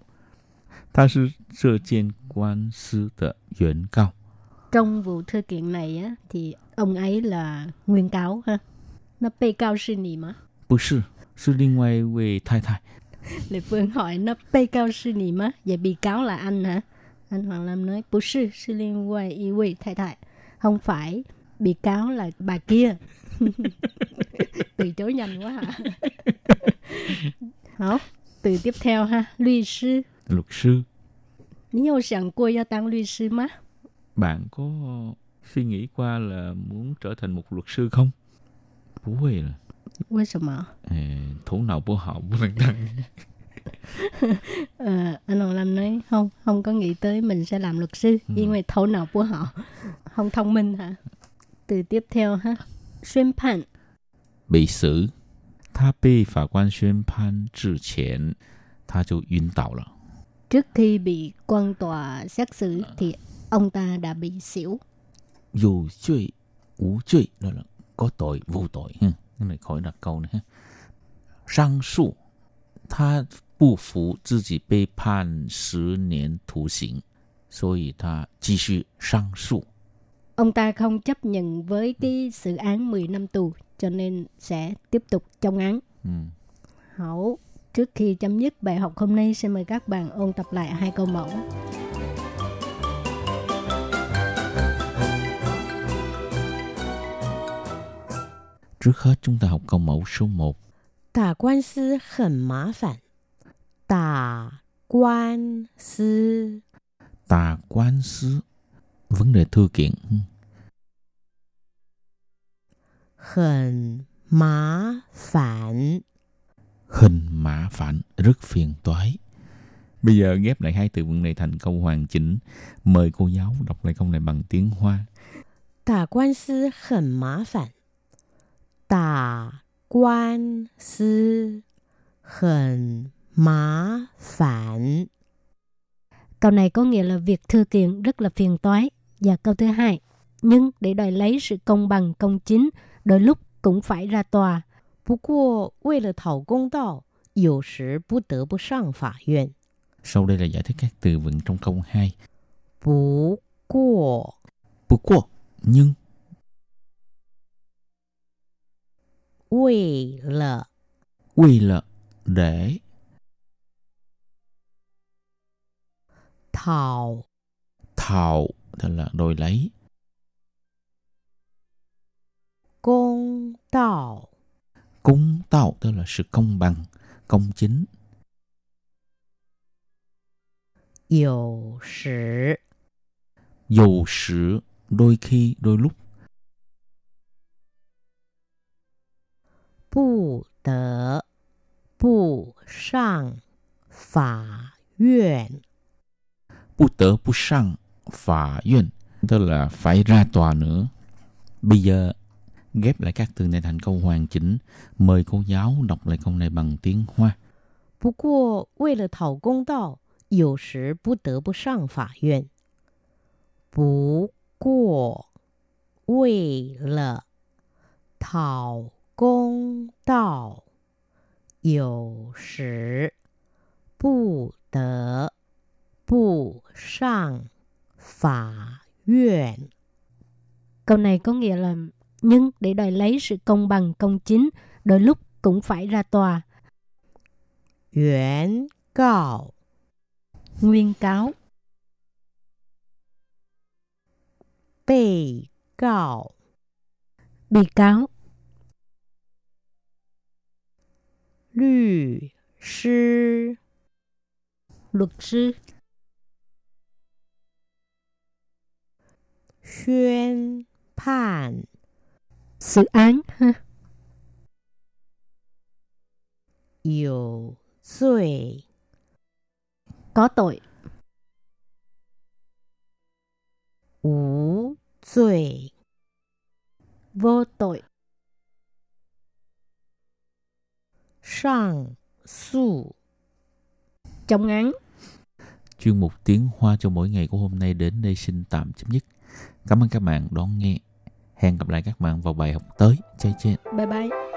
它是这件官司的原告。 trong vụ thư kiện này á, thì ông ấy là nguyên cáo ha. Nó bê cao sư nì mà. 不是，是另外一位太太。 Lê Phương [laughs] hỏi nó bê cao sư nì mà. Vậy bị cáo là anh hả? Anh Hoàng Lam nói, bố sư, sư liên quan y quỳ thái thái. Không phải, bị cáo là bà kia. [laughs] Từ chối nhanh quá hả? [laughs] Hảo, từ tiếp theo ha,律sư. luật sư. 你有想过要当律师吗？ Bạn có suy nghĩ qua là muốn trở thành một luật sư không? 不会了，为什么？呃，头脑不好不能当。 Ờ, [laughs] anh Hoàng Lam nói không, không có nghĩ tới mình sẽ làm luật sư, Ừ.因为头脑不好, không thông minh hả? Từ tiếp theo ha,宣判bị xử，他被法官宣判之前，他就晕倒了。 trước khi bị quan tòa xét xử thì ông ta đã bị xỉu. 有罪无罪đó là có tội vô tội ha. Cái này khỏi đặt câu nữa ha. Sang诉，他不服自己被判十年徒刑，所以他继续上诉。 Ông ta không chấp nhận với cái xử án 10 năm tù cho nên sẽ tiếp tục chống án. 嗯， Hảo, trước khi chấm dứt bài học hôm nay, xin mời các bạn ôn tập lại hai câu mẫu. Trước hết chúng ta học câu mẫu số 1. Tả quan sư hẳn má phản. Tả quan sư. Tả quan sư. Vấn đề thư kiện. Hẳn má phản. Hình mã phản rất phiền toái. Bây giờ ghép lại hai từ vựng này thành câu hoàn chỉnh. Mời cô giáo đọc lại câu này bằng tiếng Hoa. Tả quan sư hẳn má phản. 打官司很麻烦。 Câu này có nghĩa là việc thư kiện rất là phiền toái. Và câu thứ hai, nhưng để đòi lấy sự công bằng công chính, đôi lúc cũng phải ra tòa. 不过，为了讨公道，有时不得不上法院。 Sau đây là giải thích các từ vựng trong câu 2. 不过， Bù qua, nhưng Vì lợ. Vì lợ để. Thảo Thảo tức là đổi lấy. Công đạo Công đạo tức là sự công bằng, công chính. Dầu sử. Dầu sử đôi khi, đôi lúc. 不得不上法院。 不得不上法院 tức là phải ra tòa nữa bây giờ ghép lại các từ này thành câu hoàn chỉnh mời cô giáo đọc lại câu này bằng tiếng hoa 不过，为了讨公道，有时不得不上法院。不过，为了讨 公道，有时不得不上法院。 Câu này có nghĩa là nhưng để đòi lấy sự công bằng công chính, đôi lúc cũng phải ra tòa. 原告 Nguyên cáo, 被告 bị cáo, 律师，律师宣判，此案有罪，搞罪，无罪，无罪。Sang su Trong ngắn Chuyên mục tiếng Hoa cho mỗi ngày của hôm nay đến đây xin tạm chấm dứt. Cảm ơn các bạn đón nghe. Hẹn gặp lại các bạn vào bài học tới. Chai chen. Bye bye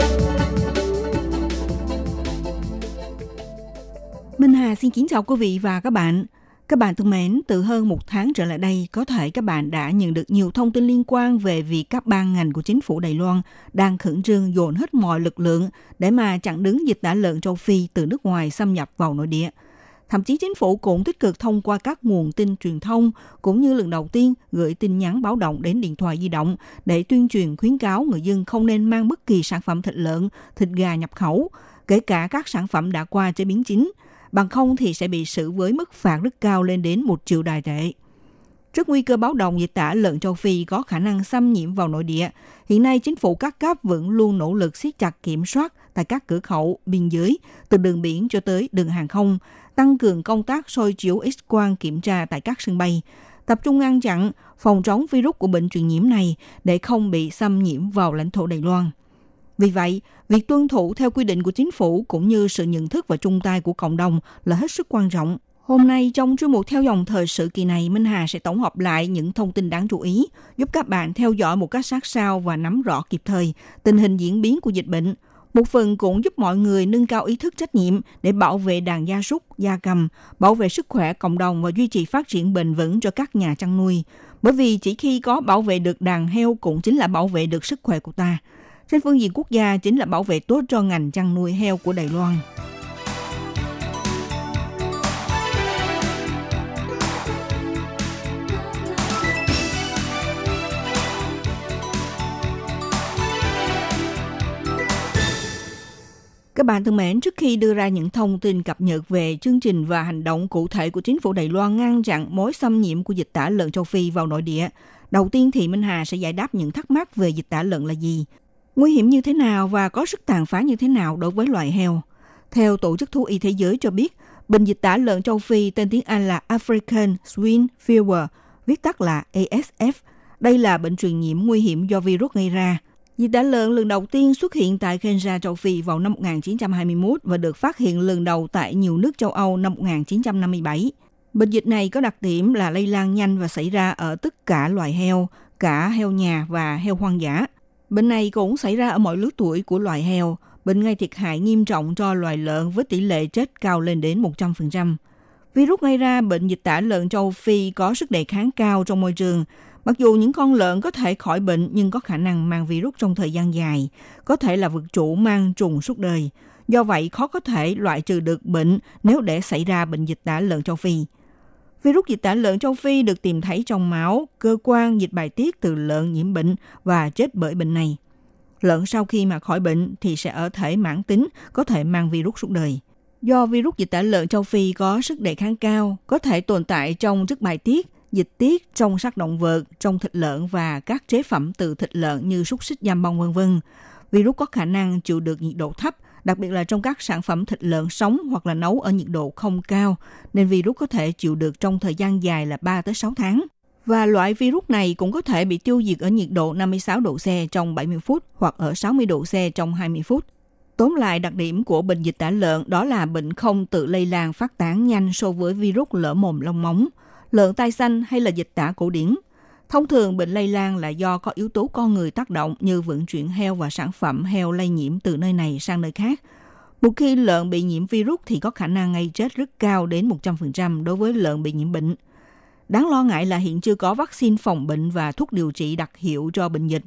Hà xin kính chào quý vị và các bạn. Các bạn thân mến, từ hơn một tháng trở lại đây, có thể các bạn đã nhận được nhiều thông tin liên quan về việc các ban ngành của chính phủ Đài Loan đang khẩn trương dồn hết mọi lực lượng để mà chặn đứng dịch tả lợn châu Phi từ nước ngoài xâm nhập vào nội địa. Thậm chí chính phủ cũng tích cực thông qua các nguồn tin truyền thông cũng như lần đầu tiên gửi tin nhắn báo động đến điện thoại di động để tuyên truyền khuyến cáo người dân không nên mang bất kỳ sản phẩm thịt lợn, thịt gà nhập khẩu, kể cả các sản phẩm đã qua chế biến chính bằng không thì sẽ bị xử với mức phạt rất cao lên đến một triệu đài tệ. Trước nguy cơ báo động dịch tả lợn châu Phi có khả năng xâm nhiễm vào nội địa, hiện nay chính phủ các cấp vẫn luôn nỗ lực siết chặt kiểm soát tại các cửa khẩu, biên giới, từ đường biển cho tới đường hàng không, tăng cường công tác soi chiếu X-quang kiểm tra tại các sân bay, tập trung ngăn chặn, phòng chống virus của bệnh truyền nhiễm này để không bị xâm nhiễm vào lãnh thổ Đài Loan. Vì vậy, việc tuân thủ theo quy định của chính phủ cũng như sự nhận thức và chung tay của cộng đồng là hết sức quan trọng. Hôm nay trong chuyên mục theo dòng thời sự kỳ này, Minh Hà sẽ tổng hợp lại những thông tin đáng chú ý, giúp các bạn theo dõi một cách sát sao và nắm rõ kịp thời tình hình diễn biến của dịch bệnh. Một phần cũng giúp mọi người nâng cao ý thức trách nhiệm để bảo vệ đàn gia súc, gia cầm, bảo vệ sức khỏe cộng đồng và duy trì phát triển bền vững cho các nhà chăn nuôi. Bởi vì chỉ khi có bảo vệ được đàn heo cũng chính là bảo vệ được sức khỏe của ta trên phương diện quốc gia chính là bảo vệ tốt cho ngành chăn nuôi heo của Đài Loan. Các bạn thân mến, trước khi đưa ra những thông tin cập nhật về chương trình và hành động cụ thể của chính phủ Đài Loan ngăn chặn mối xâm nhiễm của dịch tả lợn châu Phi vào nội địa, đầu tiên thì Minh Hà sẽ giải đáp những thắc mắc về dịch tả lợn là gì, nguy hiểm như thế nào và có sức tàn phá như thế nào đối với loài heo. Theo Tổ chức Thú y Thế giới cho biết, bệnh dịch tả lợn châu Phi tên tiếng Anh là African Swine Fever, viết tắt là ASF. Đây là bệnh truyền nhiễm nguy hiểm do virus gây ra. Dịch tả lợn lần đầu tiên xuất hiện tại Kenya, châu Phi vào năm 1921 và được phát hiện lần đầu tại nhiều nước châu Âu năm 1957. Bệnh dịch này có đặc điểm là lây lan nhanh và xảy ra ở tất cả loài heo, cả heo nhà và heo hoang dã. Bệnh này cũng xảy ra ở mọi lứa tuổi của loài heo. Bệnh gây thiệt hại nghiêm trọng cho loài lợn với tỷ lệ chết cao lên đến 100%. Virus gây ra bệnh dịch tả lợn châu Phi có sức đề kháng cao trong môi trường. Mặc dù những con lợn có thể khỏi bệnh nhưng có khả năng mang virus trong thời gian dài, có thể là vật chủ mang trùng suốt đời. Do vậy khó có thể loại trừ được bệnh nếu để xảy ra bệnh dịch tả lợn châu Phi. Virus dịch tả lợn châu Phi được tìm thấy trong máu, cơ quan dịch bài tiết từ lợn nhiễm bệnh và chết bởi bệnh này. Lợn sau khi mà khỏi bệnh thì sẽ ở thể mãn tính, có thể mang virus suốt đời. Do virus dịch tả lợn châu Phi có sức đề kháng cao, có thể tồn tại trong chất bài tiết, dịch tiết trong xác động vật, trong thịt lợn và các chế phẩm từ thịt lợn như xúc xích giam bông vân vân. Virus có khả năng chịu được nhiệt độ thấp, đặc biệt là trong các sản phẩm thịt lợn sống hoặc là nấu ở nhiệt độ không cao, nên virus có thể chịu được trong thời gian dài là 3 tới 6 tháng. Và loại virus này cũng có thể bị tiêu diệt ở nhiệt độ 56 độ C trong 70 phút hoặc ở 60 độ C trong 20 phút. Tóm lại, đặc điểm của bệnh dịch tả lợn đó là bệnh không tự lây lan phát tán nhanh so với virus lở mồm long móng, lợn tai xanh hay là dịch tả cổ điển. Thông thường bệnh lây lan là do có yếu tố con người tác động như vận chuyển heo và sản phẩm heo lây nhiễm từ nơi này sang nơi khác. Một khi lợn bị nhiễm virus thì có khả năng ngay chết rất cao đến 100% đối với lợn bị nhiễm bệnh. Đáng lo ngại là hiện chưa có vaccine phòng bệnh và thuốc điều trị đặc hiệu cho bệnh dịch.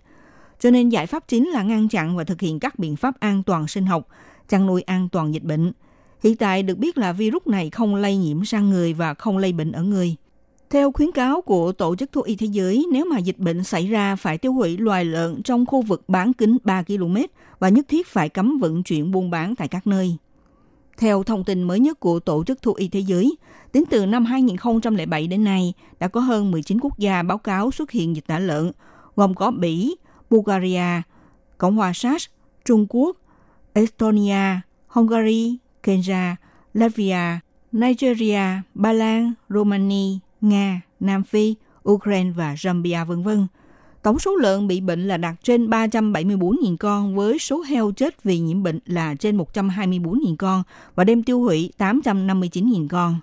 Cho nên giải pháp chính là ngăn chặn và thực hiện các biện pháp an toàn sinh học, chăn nuôi an toàn dịch bệnh. Hiện tại được biết là virus này không lây nhiễm sang người và không lây bệnh ở người. Theo khuyến cáo của Tổ chức Thú Y Thế giới, nếu mà dịch bệnh xảy ra phải tiêu hủy loài lợn trong khu vực bán kính 3 km và nhất thiết phải cấm vận chuyển buôn bán tại các nơi. Theo thông tin mới nhất của Tổ chức Thú Y Thế giới, tính từ năm 2007 đến nay, đã có hơn 19 quốc gia báo cáo xuất hiện dịch tả lợn, gồm có Bỉ, Bulgaria, Cộng hòa Séc, Trung Quốc, Estonia, Hungary, Kenya, Latvia, Nigeria, Ba Lan, Romania, Nga, Nam Phi, Ukraine và Zambia v.v. Tổng số lợn bị bệnh là đạt trên 374.000 con với số heo chết vì nhiễm bệnh là trên 124.000 con và đem tiêu hủy 859.000 con.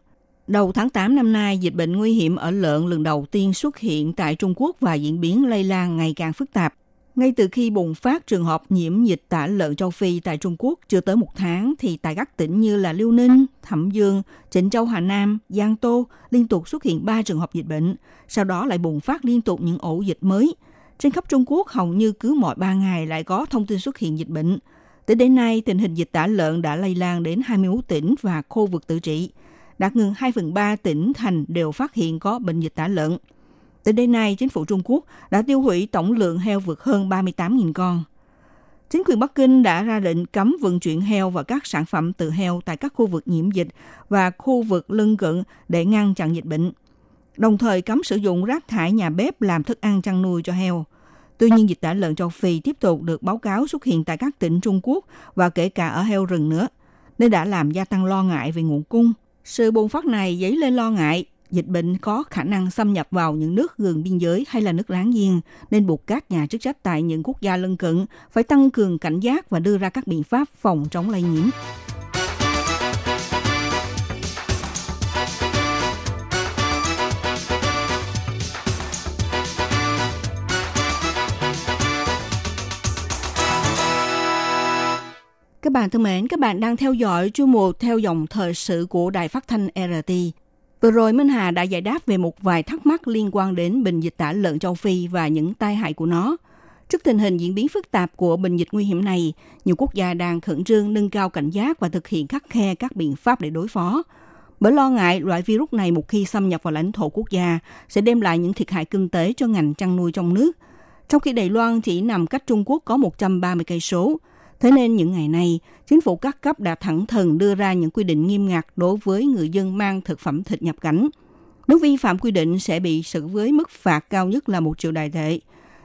Đầu tháng 8 năm nay, dịch bệnh nguy hiểm ở lợn lần đầu tiên xuất hiện tại Trung Quốc và diễn biến lây lan ngày càng phức tạp. Ngay từ khi bùng phát trường hợp nhiễm dịch tả lợn châu Phi tại Trung Quốc chưa tới một tháng, thì tại các tỉnh như là Liêu Ninh, Thẩm Dương, Trịnh Châu Hà Nam, Giang Tô liên tục xuất hiện 3 trường hợp dịch bệnh. Sau đó lại bùng phát liên tục những ổ dịch mới. Trên khắp Trung Quốc, hầu như cứ mỗi 3 ngày lại có thông tin xuất hiện dịch bệnh. Tới đến nay, tình hình dịch tả lợn đã lây lan đến 21 tỉnh và khu vực tự trị. Đạt ngừng 2 phần 3 tỉnh thành đều phát hiện có bệnh dịch tả lợn. Tới đến nay, chính phủ Trung Quốc đã tiêu hủy tổng lượng heo vượt hơn 38.000 con. Chính quyền Bắc Kinh đã ra lệnh cấm vận chuyển heo và các sản phẩm từ heo tại các khu vực nhiễm dịch và khu vực lân cận để ngăn chặn dịch bệnh. Đồng thời cấm sử dụng rác thải nhà bếp làm thức ăn chăn nuôi cho heo. Tuy nhiên, dịch tả lợn châu Phi tiếp tục được báo cáo xuất hiện tại các tỉnh Trung Quốc và kể cả ở heo rừng nữa, nên đã làm gia tăng lo ngại về nguồn cung. Sự bùng phát này dấy lên lo ngại dịch bệnh có khả năng xâm nhập vào những nước gần biên giới hay là nước láng giềng, nên buộc các nhà chức trách tại những quốc gia lân cận phải tăng cường cảnh giác và đưa ra các biện pháp phòng chống lây nhiễm. Các bạn thân mến, các bạn đang theo dõi chuyên mục theo dòng thời sự của Đài Phát thanh RT. Vừa rồi Minh Hà đã giải đáp về một vài thắc mắc liên quan đến bệnh dịch tả lợn châu Phi và những tai hại của nó. Trước tình hình diễn biến phức tạp của bệnh dịch nguy hiểm này, nhiều quốc gia đang khẩn trương nâng cao cảnh giác và thực hiện khắc khe các biện pháp để đối phó. Bởi lo ngại loại virus này một khi xâm nhập vào lãnh thổ quốc gia sẽ đem lại những thiệt hại kinh tế cho ngành chăn nuôi trong nước. Trong khi Đài Loan chỉ nằm cách Trung Quốc có 130 cây số, Thế nên những ngày này, chính phủ các cấp đã thẳng thừng đưa ra những quy định nghiêm ngặt đối với người dân mang thực phẩm thịt nhập cảnh. Nếu vi phạm quy định sẽ bị xử với mức phạt cao nhất là một triệu đài tệ.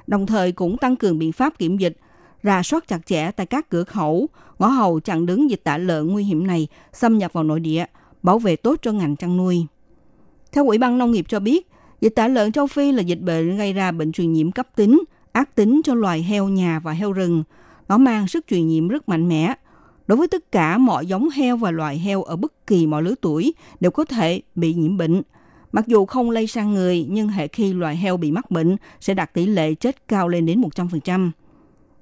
Đồng thời cũng tăng cường biện pháp kiểm dịch, rà soát chặt chẽ tại các cửa khẩu, ngõ hầu chặn đứng dịch tả lợn nguy hiểm này xâm nhập vào nội địa, bảo vệ tốt cho ngành chăn nuôi. Theo Ủy ban Nông nghiệp cho biết, dịch tả lợn châu Phi là dịch bệnh gây ra bệnh truyền nhiễm cấp tính, ác tính cho loài heo nhà và heo rừng – nó mang sức truyền nhiễm rất mạnh mẽ. Đối với tất cả mọi giống heo và loài heo ở bất kỳ mọi lứa tuổi đều có thể bị nhiễm bệnh. Mặc dù không lây sang người, nhưng hệ khi loài heo bị mắc bệnh sẽ đạt tỷ lệ chết cao lên đến 100%.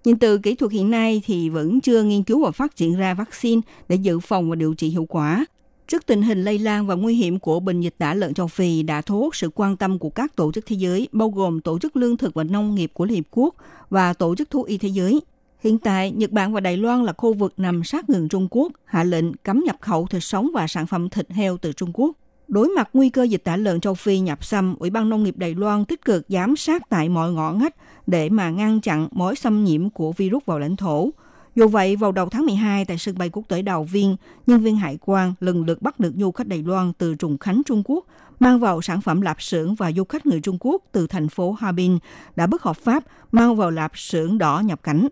Nhìn từ kỹ thuật hiện nay thì vẫn chưa nghiên cứu và phát triển ra vaccine để dự phòng và điều trị hiệu quả. Trước tình hình lây lan và nguy hiểm của bệnh dịch tả lợn châu Phi đã thu hút sự quan tâm của các tổ chức thế giới, bao gồm Tổ chức Lương thực và Nông nghiệp của Liên Hiệp Quốc và Tổ chức Thú y Thế giới – Hiện tại, Nhật Bản và Đài Loan là khu vực nằm sát gần Trung Quốc, hạ lệnh cấm nhập khẩu thịt sống và sản phẩm thịt heo từ Trung Quốc. Đối mặt nguy cơ dịch tả lợn châu Phi nhập xâm, Ủy ban Nông nghiệp Đài Loan tích cực giám sát tại mọi ngõ ngách để mà ngăn chặn mối xâm nhiễm của virus vào lãnh thổ. Dù vậy, vào đầu tháng 12 tại sân bay quốc tế Đào Viên, nhân viên hải quan lần lượt bắt được du khách Đài Loan từ Trùng Khánh, Trung Quốc, mang vào sản phẩm lạp xưởng và du khách người Trung Quốc từ thành phố Harbin đã bất hợp pháp mang vào lạp xưởng đỏ nhập cảnh.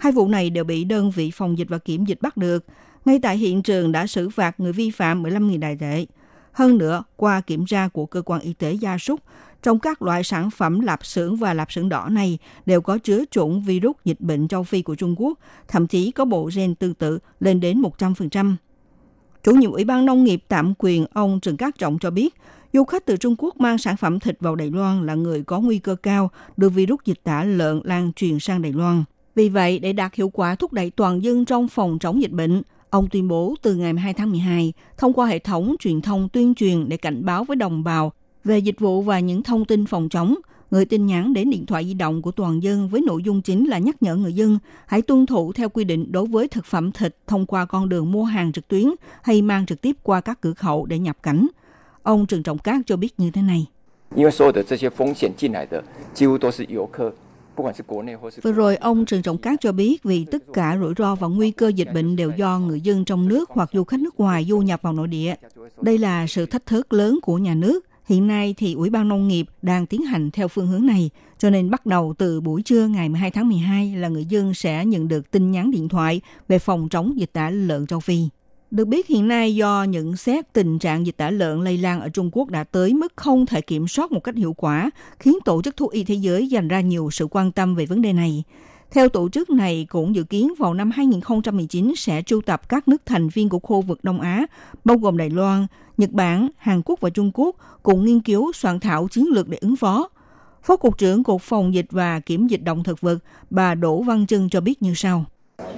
Hai vụ này đều bị đơn vị phòng dịch và kiểm dịch bắt được. Ngay tại hiện trường đã xử phạt người vi phạm 15.000 đại tệ. Hơn nữa, qua kiểm tra của cơ quan y tế gia súc, trong các loại sản phẩm lạp xưởng và lạp xưởng đỏ này đều có chứa chủng virus dịch bệnh châu Phi của Trung Quốc, thậm chí có bộ gen tương tự lên đến 100%. Chủ nhiệm Ủy ban Nông nghiệp tạm quyền ông Trần Cát Trọng cho biết, Du khách từ Trung Quốc mang sản phẩm thịt vào Đài Loan là người có nguy cơ cao đưa virus dịch tả lợn lan truyền sang Đài Loan. Vì vậy, để đạt hiệu quả thúc đẩy toàn dân trong phòng chống dịch bệnh, ông tuyên bố từ ngày 2 tháng 12, thông qua hệ thống truyền thông tuyên truyền để cảnh báo với đồng bào về dịch vụ và những thông tin phòng chống, gửi tin nhắn đến điện thoại di động của toàn dân với nội dung chính là nhắc nhở người dân hãy tuân thủ theo quy định đối với thực phẩm thịt thông qua con đường mua hàng trực tuyến hay mang trực tiếp qua các cửa khẩu để nhập cảnh. Ông Trần Trọng Cát cho biết như thế này. Vừa rồi, ông Trần Trọng Cát cho biết vì tất cả rủi ro và nguy cơ dịch bệnh đều do người dân trong nước hoặc du khách nước ngoài du nhập vào nội địa. Đây là sự thách thức lớn của nhà nước. Hiện nay thì Ủy ban Nông nghiệp đang tiến hành theo phương hướng này, cho nên bắt đầu từ buổi trưa ngày 12 tháng 12 là người dân sẽ nhận được tin nhắn điện thoại về phòng chống dịch tả lợn châu Phi. Được biết hiện nay do nhận xét tình trạng dịch tả lợn lây lan ở Trung Quốc đã tới mức không thể kiểm soát một cách hiệu quả, khiến Tổ chức Thú y Thế giới dành ra nhiều sự quan tâm về vấn đề này. Theo tổ chức này cũng dự kiến vào năm 2019 sẽ triệu tập các nước thành viên của khu vực Đông Á, bao gồm Đài Loan, Nhật Bản, Hàn Quốc và Trung Quốc, cùng nghiên cứu soạn thảo chiến lược để ứng phó. Phó Cục trưởng Cục Phòng dịch và Kiểm dịch động thực vật, bà Đỗ Văn Trưng cho biết như sau.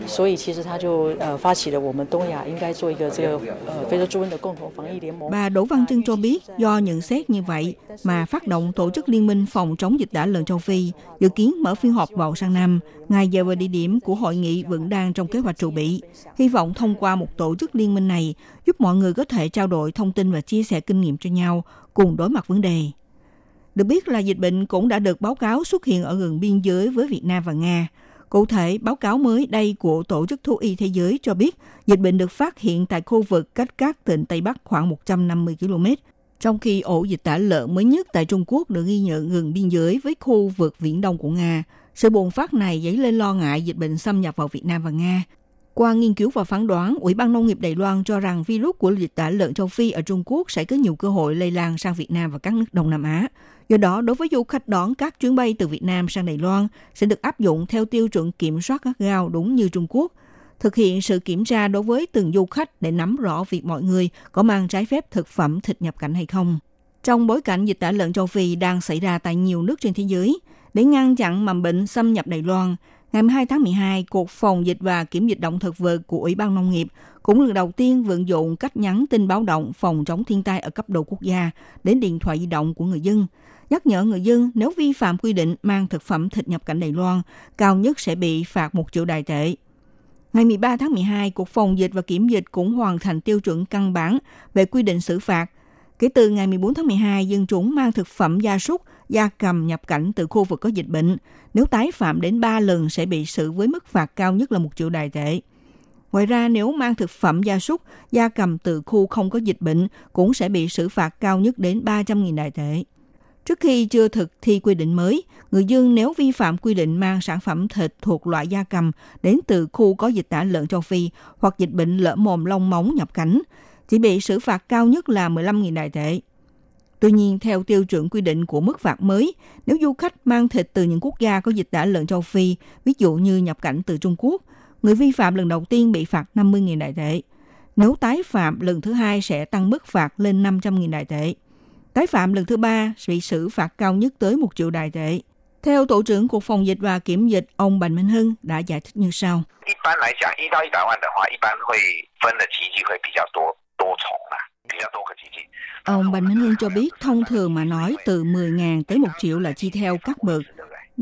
所以其实他就呃发起了我们东亚应该做一个这个呃非洲猪瘟的共同防疫联盟。 Bà Đỗ Văn Trân cho biết do nhận xét như vậy mà phát động tổ chức liên minh phòng chống dịch tả lợn châu Phi dự kiến mở phiên họp vào sang năm. Ngày giờ và địa điểm của hội nghị vẫn đang trong kế hoạch chuẩn bị. Hy vọng thông qua một tổ chức liên minh này giúp mọi người có thể trao đổi thông tin và chia sẻ kinh nghiệm cho nhau cùng đối mặt vấn đề. Được biết là dịch bệnh cũng đã được báo cáo xuất hiện ở gần biên giới với Việt Nam và Nga. Cụ thể, báo cáo mới đây của Tổ chức Thú y Thế giới cho biết dịch bệnh được phát hiện tại khu vực cách các tỉnh Tây Bắc khoảng 150 km, trong khi ổ dịch tả lợn mới nhất tại Trung Quốc được ghi nhận gần biên giới với khu vực viễn đông của Nga. Sự bùng phát này dấy lên lo ngại dịch bệnh xâm nhập vào Việt Nam và Nga. Qua nghiên cứu và phán đoán, Ủy ban Nông nghiệp Đài Loan cho rằng virus của dịch tả lợn châu Phi ở Trung Quốc sẽ có nhiều cơ hội lây lan sang Việt Nam và các nước Đông Nam Á. Do đó, đối với du khách đón các chuyến bay từ Việt Nam sang Đài Loan sẽ được áp dụng theo tiêu chuẩn kiểm soát gắt gao đúng như Trung Quốc. Thực hiện sự kiểm tra đối với từng du khách để nắm rõ việc mọi người có mang trái phép thực phẩm thịt nhập cảnh hay không. Trong bối cảnh dịch tả lợn châu Phi đang xảy ra tại nhiều nước trên thế giới, để ngăn chặn mầm bệnh xâm nhập Đài Loan, ngày 12 tháng 12, Cục Phòng dịch và Kiểm dịch động thực vật của Ủy ban Nông nghiệp cũng lần đầu tiên vận dụng cách nhắn tin báo động phòng chống thiên tai ở cấp độ quốc gia đến điện thoại di động của người dân, nhắc nhở người dân nếu vi phạm quy định mang thực phẩm thịt nhập cảnh Đài Loan, cao nhất sẽ bị phạt một triệu đài tệ. Ngày 13 tháng 12, Cục Phòng dịch và Kiểm dịch cũng hoàn thành tiêu chuẩn căn bản về quy định xử phạt. Kể từ ngày 14 tháng 12, dân chúng mang thực phẩm gia súc, gia cầm nhập cảnh từ khu vực có dịch bệnh. Nếu tái phạm đến 3 lần sẽ bị xử với mức phạt cao nhất là 1 triệu đài tệ. Ngoài ra, nếu mang thực phẩm gia súc, gia cầm từ khu không có dịch bệnh cũng sẽ bị xử phạt cao nhất đến 300.000 đài tệ. Trước khi chưa thực thi quy định mới, người dân nếu vi phạm quy định mang sản phẩm thịt thuộc loại gia cầm đến từ khu có dịch tả lợn châu Phi hoặc dịch bệnh lở mồm long móng nhập cảnh, chỉ bị xử phạt cao nhất là 15.000 đài tệ. Tuy nhiên, theo tiêu chuẩn quy định của mức phạt mới, nếu du khách mang thịt từ những quốc gia có dịch tả lợn châu Phi, ví dụ như nhập cảnh từ Trung Quốc, người vi phạm lần đầu tiên bị phạt 50.000 đại tệ. Nếu tái phạm lần thứ hai sẽ tăng mức phạt lên 500.000 đại tệ. Tái phạm lần thứ ba bị xử phạt cao nhất tới 1 triệu đài tệ. Theo Tổ trưởng Cục Phòng dịch và Kiểm dịch, ông Bành Minh Hưng đã giải thích như sau. Ông Bành Minh Hưng cho biết thông thường mà nói từ 10.000 tới 1 triệu là chi theo các bậc.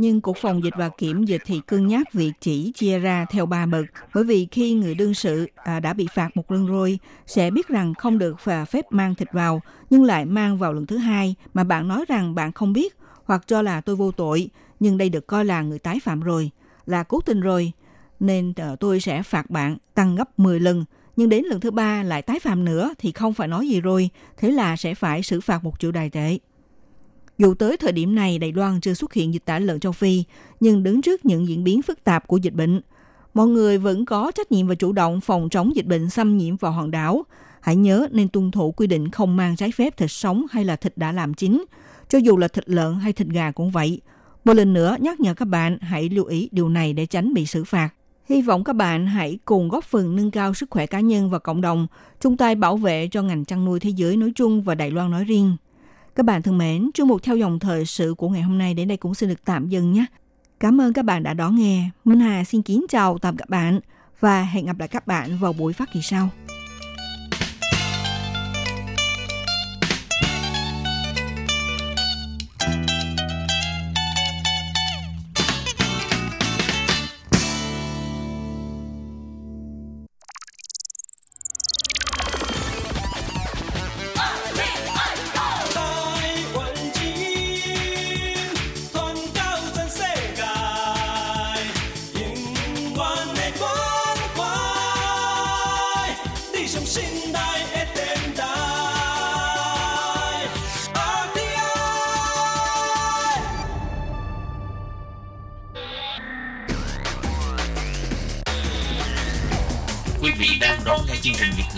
Nhưng Cục Phòng dịch và Kiểm dịch thì cân nhắc việc chỉ chia ra theo ba bậc. Bởi vì khi người đương sự à, đã bị phạt một lần rồi, sẽ biết rằng không được và phép mang thịt vào, nhưng lại mang vào lần thứ hai mà bạn nói rằng bạn không biết hoặc cho là tôi vô tội, nhưng đây được coi là người tái phạm rồi, là cố tình rồi. Nên à, tôi sẽ phạt bạn tăng gấp 10 lần, nhưng đến lần thứ ba lại tái phạm nữa thì không phải nói gì rồi, thế là sẽ phải xử phạt một triệu đài tệ. Dù tới thời điểm này Đài Loan chưa xuất hiện dịch tả lợn châu Phi, nhưng đứng trước những diễn biến phức tạp của dịch bệnh, mọi người vẫn có trách nhiệm và chủ động phòng chống dịch bệnh xâm nhiễm vào hòn đảo. Hãy nhớ nên tuân thủ quy định không mang trái phép thịt sống hay là thịt đã làm chín, cho dù là thịt lợn hay thịt gà cũng vậy. Một lần nữa nhắc nhở các bạn hãy lưu ý điều này để tránh bị xử phạt. Hy vọng các bạn hãy cùng góp phần nâng cao sức khỏe cá nhân và cộng đồng, chung tay bảo vệ cho ngành chăn nuôi thế giới nói chung và Đài Loan nói riêng. Các bạn thân mến, chương mục theo dòng thời sự của ngày hôm nay đến đây cũng xin được tạm dừng nhé. Cảm ơn các bạn đã đón nghe. Minh Hà xin kính chào tạm các bạn và hẹn gặp lại các bạn vào buổi phát kỳ sau.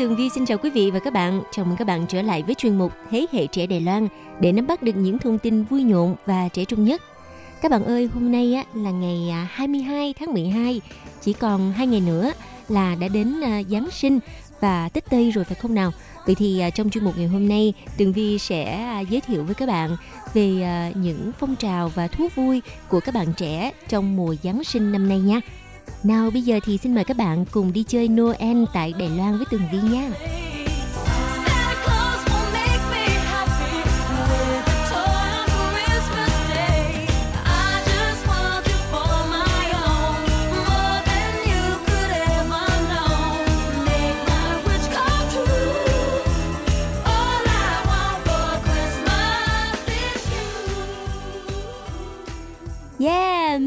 Tường Vi xin chào quý vị và các bạn. Chào mừng các bạn trở lại với chuyên mục Thế hệ trẻ Đài Loan để nắm bắt được những thông tin vui nhộn và trẻ trung nhất. Các bạn ơi, hôm nay á, là ngày à, 22 tháng 12, chỉ còn hai ngày nữa là đã đến à, Giáng sinh và Tết Tây rồi phải không nào? Vậy thì à, trong chuyên mục ngày hôm nay, Tường Vi sẽ giới thiệu với các bạn về những phong trào và thú vui của các bạn trẻ trong mùa Giáng sinh năm nay nha. Nào, bây giờ thì xin mời các bạn cùng đi chơi Noel tại Đài Loan với Tường Vi nha.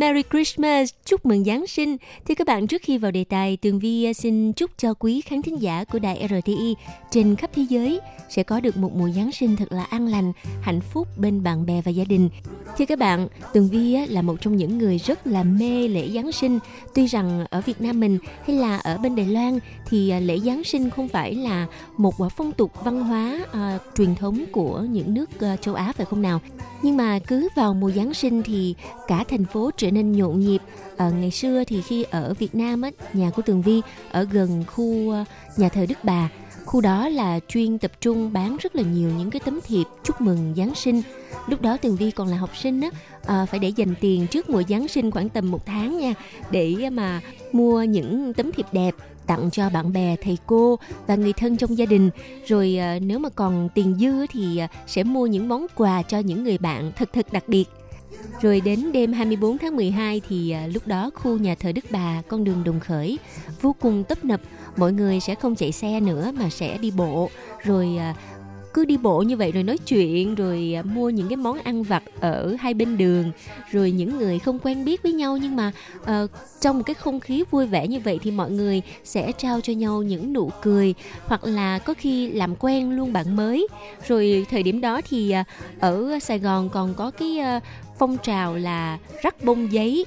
Merry Christmas, chúc mừng Giáng sinh. Thưa các bạn, trước khi vào đề tài, Tường Vi à, xin chúc cho quý khán thính giả của đài RTI trên khắp thế giới sẽ có được một mùa Giáng sinh thật là an lành, hạnh phúc bên bạn bè và gia đình. Thưa các bạn, Tường Vi à, là một trong những người rất là mê lễ Giáng sinh. Tuy rằng ở Việt Nam mình hay là ở bên Đài Loan thì à, lễ Giáng sinh không phải là một phong tục văn hóa à, truyền thống của những nước châu Á phải không nào? Nhưng mà cứ vào mùa Giáng sinh thì cả thành phố trở nên nhộn nhịp. Ờ, ngày xưa thì khi ở Việt Nam á, nhà của Tường Vi ở gần khu ờ, nhà thờ Đức Bà, khu đó là chuyên tập trung bán rất là nhiều những cái tấm thiệp chúc mừng Giáng sinh. Lúc đó Tường Vi còn là học sinh á, à, phải để dành tiền trước mùa Giáng sinh khoảng tầm một tháng nha, để mà mua những tấm thiệp đẹp tặng cho bạn bè, thầy cô và người thân trong gia đình. Rồi à, nếu mà còn tiền dư thì à, sẽ mua những món quà cho những người bạn thật thật đặc biệt. Rồi đến đêm 24 tháng 12 thì à, lúc đó khu nhà thờ Đức Bà, con đường Đồng Khởi vô cùng tấp nập, mọi người sẽ không chạy xe nữa mà sẽ đi bộ, rồi à, cứ đi bộ như vậy rồi nói chuyện rồi à, mua những cái món ăn vặt ở hai bên đường. Rồi những người không quen biết với nhau nhưng mà uh, trong một cái không khí vui vẻ như vậy thì mọi người sẽ trao cho nhau những nụ cười hoặc là có khi làm quen luôn bạn mới. Rồi thời điểm đó thì uh, ở Sài Gòn còn có cái uh, phong trào là rắc bông giấy.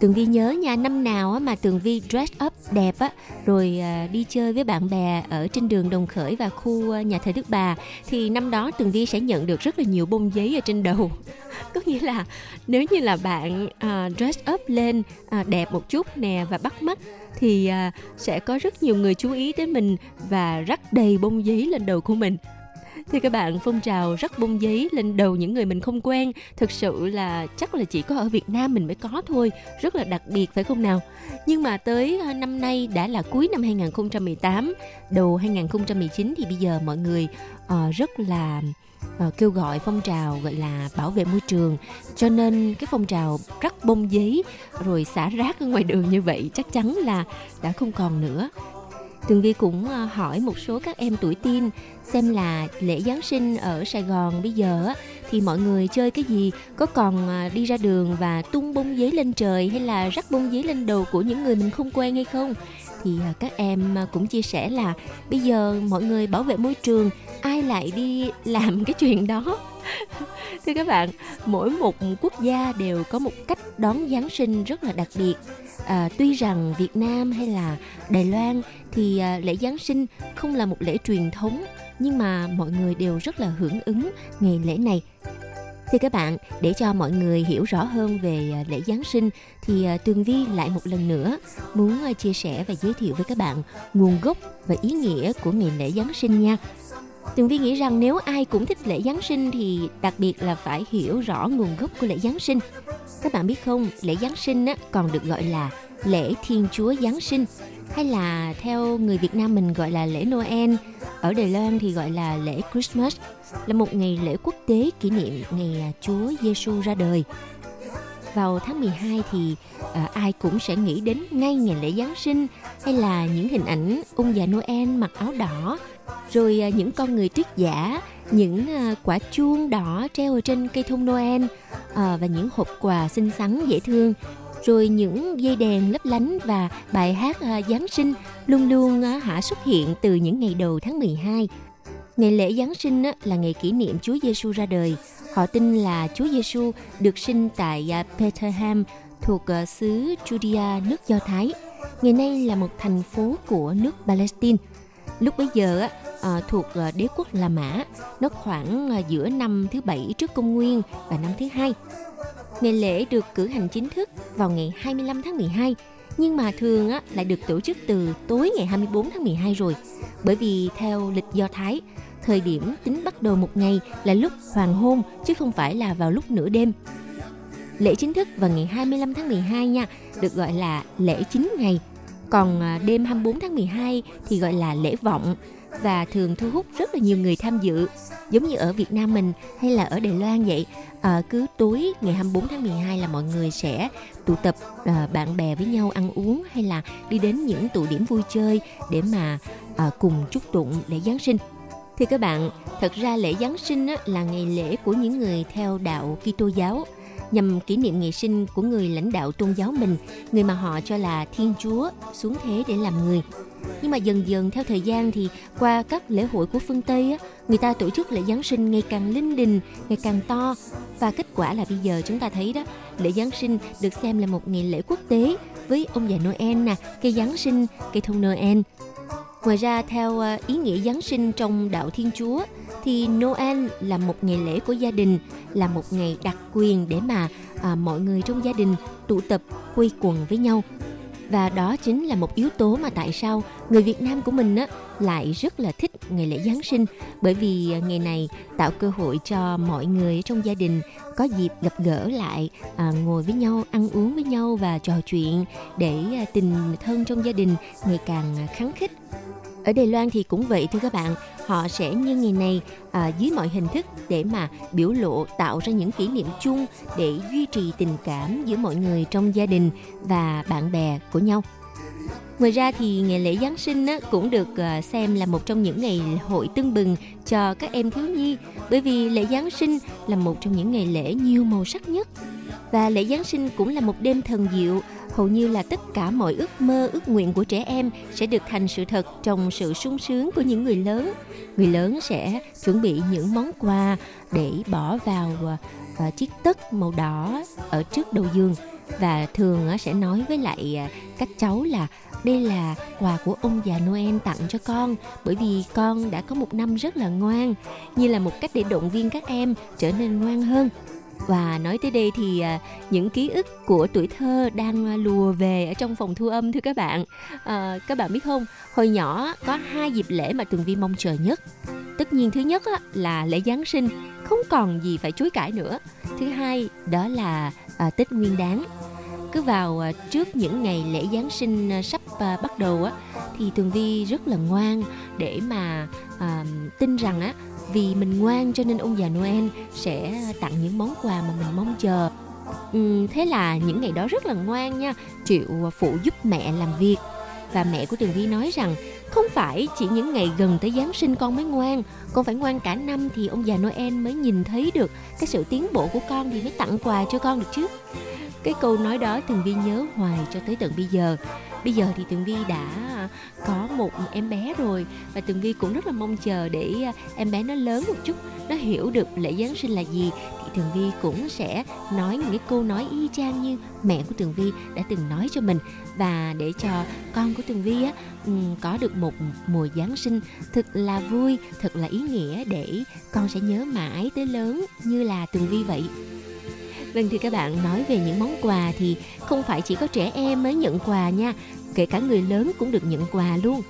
Tường Vi nhớ nha, năm nào mà Tường Vi dress up đẹp á, rồi à, đi chơi với bạn bè ở trên đường Đồng Khởi và khu à, nhà thờ Đức Bà, thì năm đó Tường Vi sẽ nhận được rất là nhiều bông giấy ở trên đầu. [laughs] Có nghĩa là nếu như là bạn à, dress up lên đẹp một chút nè và bắt mắt, thì sẽ có rất nhiều người chú ý tới mình và rắc đầy bông giấy lên đầu của mình thì các bạn phong trào rất bung giấy lên đầu những người mình không quen. Thực sự là chắc là chỉ có ở Việt Nam mình mới có thôi rất là đặc biệt phải không nào? Nhưng mà tới năm nay đã là cuối năm 2018 đầu 2019 thì bây giờ mọi người uh, rất là ờ, kêu gọi phong trào gọi là bảo vệ môi trường. Cho nên cái phong trào rắc bông giấy rồi xả rác ở ngoài đường như vậy chắc chắn là đã không còn nữa. Tường Vi cũng ờ, hỏi một số các em tuổi teen xem là lễ Giáng sinh ở Sài Gòn bây giờ thì mọi người chơi cái gì? Có còn ờ, đi ra đường và tung bông giấy lên trời hay là rắc bông giấy lên đầu của những người mình không quen hay không? Thì à, các em à, cũng chia sẻ là bây giờ mọi người bảo vệ môi trường ai lại đi làm [laughs] cái chuyện đó? [laughs] Thưa các bạn mỗi một quốc gia đều có một cách đón giáng sinh rất là đặc biệt. À, tuy rằng việt nam hay là đài loan thì à, lễ giáng sinh không là một lễ truyền thống nhưng mà mọi người đều rất là hưởng ứng ngày lễ này thì các bạn, để cho mọi người hiểu rõ hơn về à, lễ Giáng sinh thì à, Tường Vi lại một lần nữa muốn à, chia sẻ và giới thiệu với các bạn nguồn gốc và ý nghĩa của ngày lễ Giáng sinh nha. Tường Vi nghĩ rằng nếu ai cũng thích lễ Giáng sinh thì đặc biệt là phải hiểu rõ nguồn gốc của lễ Giáng sinh. Các bạn biết không, lễ Giáng sinh còn được gọi là lễ Thiên Chúa Giáng sinh hay là theo người Việt Nam mình gọi là lễ Noel, ở Đài Loan thì gọi là lễ Christmas, là một ngày lễ quốc tế kỷ niệm ngày à, Chúa Giêsu ra đời. Vào tháng 12 thì à, ai cũng sẽ nghĩ đến ngay ngày lễ Giáng sinh hay là những hình ảnh ông già Noel mặc áo đỏ, rồi à, những con người triết giả, những à, quả chuông đỏ treo ở trên cây thông Noel à, và những hộp quà xinh xắn dễ thương rồi những dây đèn lấp lánh và bài hát à, Giáng sinh luôn luôn à, hả xuất hiện từ những ngày đầu tháng 12. Ngày lễ Giáng sinh là ngày kỷ niệm Chúa Giêsu ra đời. Họ tin là Chúa Giêsu được sinh tại à, Bethlehem thuộc xứ Judea nước Do Thái. Ngày nay là một thành phố của nước Palestine. Lúc bấy giờ à, thuộc đế quốc La Mã, nó khoảng giữa năm thứ bảy trước công nguyên và năm thứ hai. Ngày lễ được cử hành chính thức vào ngày 25 tháng 12, nhưng mà thường á, lại được tổ chức từ tối ngày 24 tháng 12 rồi. Bởi vì theo lịch Do Thái, thời điểm tính bắt đầu một ngày là lúc hoàng hôn chứ không phải là vào lúc nửa đêm. Lễ chính thức vào ngày 25 tháng 12 nha, được gọi là lễ chính ngày. Còn à, đêm 24 tháng 12 thì gọi là lễ vọng và thường thu hút rất là nhiều người tham dự. Giống như ở Việt Nam mình hay là ở Đài Loan vậy, à, cứ tối ngày 24 tháng 12 là mọi người sẽ tụ tập à, bạn bè với nhau ăn uống hay là đi đến những tụ điểm vui chơi để mà à, cùng chúc tụng lễ Giáng sinh. Thì các bạn, thật ra lễ Giáng sinh á, là ngày lễ của những người theo đạo Kitô giáo nhằm kỷ niệm ngày sinh của người lãnh đạo tôn giáo mình, người mà họ cho là Thiên Chúa xuống thế để làm người. Nhưng mà dần dần theo thời gian thì qua các lễ hội của phương Tây á, người ta tổ chức lễ Giáng sinh ngày càng linh đình, ngày càng to và kết quả là bây giờ chúng ta thấy đó, lễ Giáng sinh được xem là một ngày lễ quốc tế với ông già Noel nè, cây Giáng sinh, cây thông Noel. Ngoài ra theo ờ, ý nghĩa Giáng sinh trong đạo Thiên Chúa thì Noel là một ngày lễ của gia đình, là một ngày đặc quyền để mà à, mọi người trong gia đình tụ tập quây quần với nhau. Và đó chính là một yếu tố mà tại sao người Việt Nam của mình á lại rất là thích ngày lễ Giáng sinh bởi vì ờ, ngày này tạo cơ hội cho mọi người trong gia đình có dịp gặp gỡ lại, à, ngồi với nhau, ăn uống với nhau và trò chuyện để tình thân trong gia đình ngày càng khắng khích. Ở Đài Loan thì cũng vậy thưa các bạn, họ sẽ nhân ngày này à, dưới mọi hình thức để mà biểu lộ tạo ra những kỷ niệm chung để duy trì tình cảm giữa mọi người trong gia đình và bạn bè của nhau. Ngoài ra thì ngày lễ Giáng sinh á, cũng được à, xem là một trong những ngày hội tưng bừng cho các em thiếu nhi bởi vì lễ Giáng sinh là một trong những ngày lễ nhiều màu sắc nhất. Và lễ Giáng sinh cũng là một đêm thần diệu, hầu như là tất cả mọi ước mơ, ước nguyện của trẻ em sẽ được thành sự thật trong sự sung sướng của những người lớn. Người lớn sẽ chuẩn bị những món quà để bỏ vào uh, chiếc tất màu đỏ ở trước đầu giường và thường ờ, sẽ nói với lại ờ, các cháu là đây là quà của ông già Noel tặng cho con bởi vì con đã có một năm rất là ngoan như là một cách để động viên các em trở nên ngoan hơn và nói tới đây thì à, những ký ức của tuổi thơ đang à, lùa về ở trong phòng thu âm thưa các bạn. À, các bạn biết không hồi nhỏ có hai dịp lễ mà tường vi mong chờ nhất. Tất nhiên thứ nhất là lễ giáng sinh không còn gì phải chối cãi nữa. Thứ hai đó là à, tết nguyên đáng cứ vào à, trước những ngày lễ giáng sinh sắp bắt đầu á thì tường vi rất là ngoan để mà à, tin rằng á vì mình ngoan cho nên ông già Noel sẽ tặng những món quà mà mình mong chờ ừ, thế là những ngày đó rất là ngoan nha chịu phụ giúp mẹ làm việc và mẹ của Tường Vi nói rằng không phải chỉ những ngày gần tới Giáng sinh con mới ngoan, con phải ngoan cả năm thì ông già Noel mới nhìn thấy được cái sự tiến bộ của con thì mới tặng quà cho con được chứ. Cái câu nói đó Tường Vi nhớ hoài cho tới tận bây giờ. Bây giờ thì Tường Vi đã à, có một em bé rồi và Tường Vi cũng rất là mong chờ để à, em bé nó lớn một chút, nó hiểu được lễ Giáng sinh là gì thì Tường Vi cũng sẽ nói những cái câu nói y chang như mẹ của Tường Vi đã từng nói cho mình và để cho con của Tường Vi á có được một mùa Giáng sinh thật là vui, thật là ý nghĩa để con sẽ nhớ mãi tới lớn như là Tường Vi vậy. Vâng thưa các bạn, nói về những món quà thì không phải chỉ có trẻ em mới nhận quà nha, kể cả người lớn cũng được nhận quà luôn.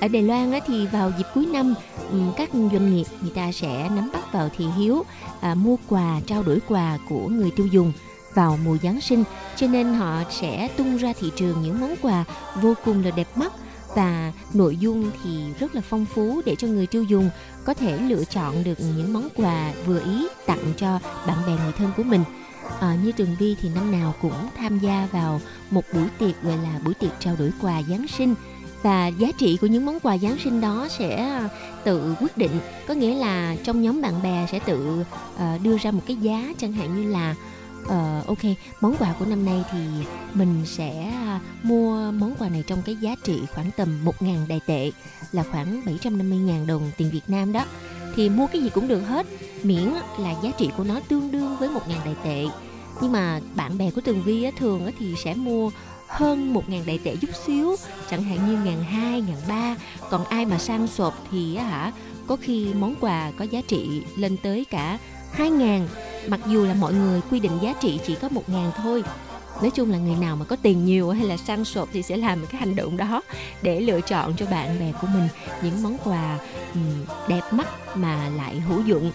Ở Đài Loan thì vào dịp cuối năm, ừ, các doanh nghiệp người ta sẽ nắm bắt vào thị hiếu à, mua quà, trao đổi quà của người tiêu dùng vào mùa Giáng sinh, cho nên họ sẽ tung ra thị trường những món quà vô cùng là đẹp mắt và nội dung thì rất là phong phú để cho người tiêu dùng có thể lựa chọn được những món quà vừa ý tặng cho bạn bè người thân của mình. À, như Trường Vi thì năm nào cũng tham gia vào một buổi tiệc gọi là buổi tiệc trao đổi quà Giáng sinh. Và giá trị của những món quà Giáng sinh đó sẽ ờ, tự quyết định. Có nghĩa là trong nhóm bạn bè sẽ tự uh, đưa ra một cái giá chẳng hạn như là uh, ok món quà của năm nay thì mình sẽ mua món quà này trong cái giá trị khoảng tầm 1.000 đài tệ là khoảng 750.000 đồng tiền Việt Nam đó thì mua cái gì cũng được hết. Miễn là giá trị của nó tương đương với 1.000 đại tệ. Nhưng mà bạn bè của Tường Vi á, thường á, thì sẽ mua hơn 1.000 đại tệ chút xíu chẳng hạn như ngàn hai ngàn ba. Còn ai mà sang sộp thì á hả có khi món quà có giá trị lên tới cả 2.000 mặc dù là mọi người quy định giá trị chỉ có 1.000 thôi nói chung là người nào mà có tiền nhiều hay là sang sộp thì sẽ làm cái hành động đó để lựa chọn cho bạn bè của mình những món quà đẹp mắt mà lại hữu dụng.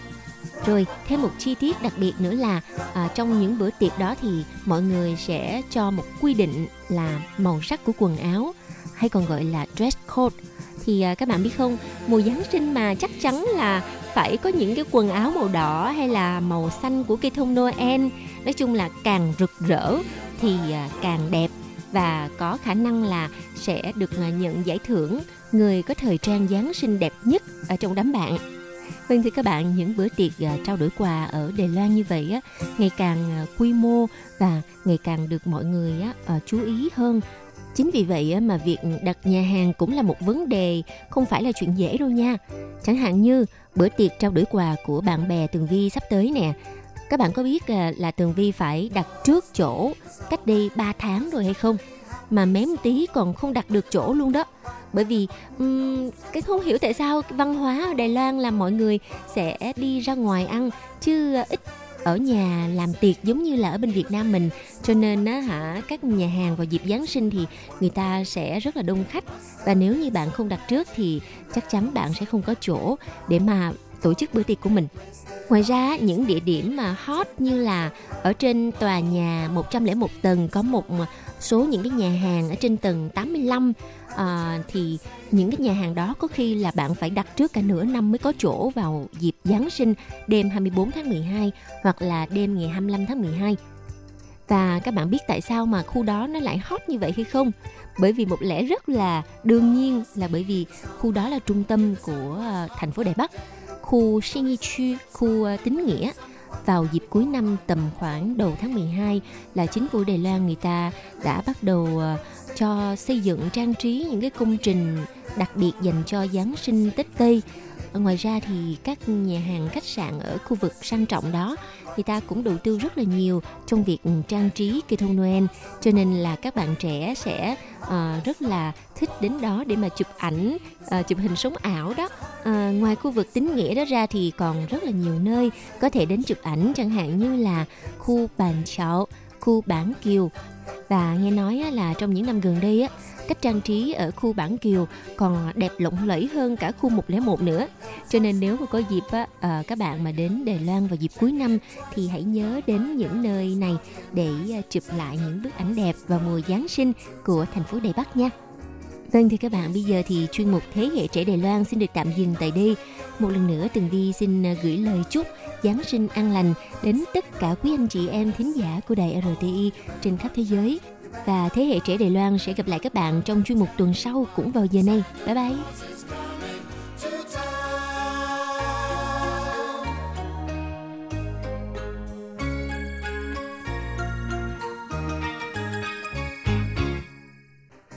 Rồi thêm một chi tiết đặc biệt nữa là à, trong những bữa tiệc đó thì mọi người sẽ cho một quy định là màu sắc của quần áo hay còn gọi là dress code. Thì à, các bạn biết không? Mùa Giáng sinh mà chắc chắn là phải có những cái quần áo màu đỏ hay là màu xanh của cây thông Noel nói chung là càng rực rỡ thì à, càng đẹp và có khả năng là sẽ được à, nhận giải thưởng người có thời trang Giáng sinh đẹp nhất ở trong đám bạn Vâng thưa các bạn, những bữa tiệc à, trao đổi quà ở Đài Loan như vậy á, ngày càng quy mô và ngày càng được mọi người á, chú ý hơn. Chính vì vậy á, mà việc đặt nhà hàng cũng là một vấn đề không phải là chuyện dễ đâu nha. Chẳng hạn như bữa tiệc trao đổi quà của bạn bè Tường Vi sắp tới nè. Các bạn có biết à, là Tường Vi phải đặt trước chỗ cách đây 3 tháng rồi hay không? Mà mém tí còn không đặt được chỗ luôn đó bởi vì um, cái không hiểu tại sao văn hóa ở Đài Loan là mọi người sẽ đi ra ngoài ăn chứ à, ít ở nhà làm tiệc giống như là ở bên Việt Nam mình. Cho nên á hả, các nhà hàng vào dịp Giáng sinh thì người ta sẽ rất là đông khách. Và nếu như bạn không đặt trước thì chắc chắn bạn sẽ không có chỗ để mà tổ chức bữa tiệc của mình. Ngoài ra, những địa điểm mà hot như là ở trên tòa nhà 101 tầng có một số những cái nhà hàng ở trên tầng 85 à, thì những cái nhà hàng đó có khi là bạn phải đặt trước cả nửa năm mới có chỗ vào dịp Giáng sinh đêm 24 tháng 12 hoặc là đêm ngày 25 tháng 12. Và các bạn biết tại sao mà khu đó nó lại hot như vậy hay không? Bởi vì một lẽ rất là đương nhiên là bởi vì khu đó là trung tâm của ờ, thành phố Đài Bắc, khu Shinichu, khu ờ, Tín Nghĩa vào dịp cuối năm tầm khoảng đầu tháng 12 là chính phủ Đài Loan người ta đã bắt đầu cho xây dựng trang trí những cái công trình đặc biệt dành cho Giáng sinh Tết Tây. Ngoài ra thì các nhà hàng khách sạn ở khu vực sang trọng đó người ta cũng đầu tư rất là nhiều trong việc trang trí cây thông Noel cho nên là các bạn trẻ sẽ uh, rất là thích đến đó để mà chụp ảnh uh, chụp hình sống ảo đó Uh, ngoài khu vực tín nghĩa đó ra thì còn rất là nhiều nơi có thể đến chụp ảnh chẳng hạn như là khu bàn chảo khu bản kiều và nghe nói là trong những năm gần đây á cách trang trí ở khu bản kiều còn đẹp lộng lẫy hơn cả khu 101 nữa cho nên nếu mà có dịp á, ờ, các bạn mà đến Đài Loan vào dịp cuối năm thì hãy nhớ đến những nơi này để ờ, chụp lại những bức ảnh đẹp vào mùa Giáng sinh của thành phố Đài Bắc nha. Vâng thì các bạn, bây giờ thì chuyên mục Thế hệ trẻ Đài Loan xin được tạm dừng tại đây. Một lần nữa, Tường Vi xin à, gửi lời chúc Giáng sinh an lành đến tất cả quý anh chị em thính giả của đài RTI trên khắp thế giới. Và thế hệ trẻ Đài Loan sẽ gặp lại các bạn trong chuyên mục tuần sau cũng vào giờ này. Bye bye!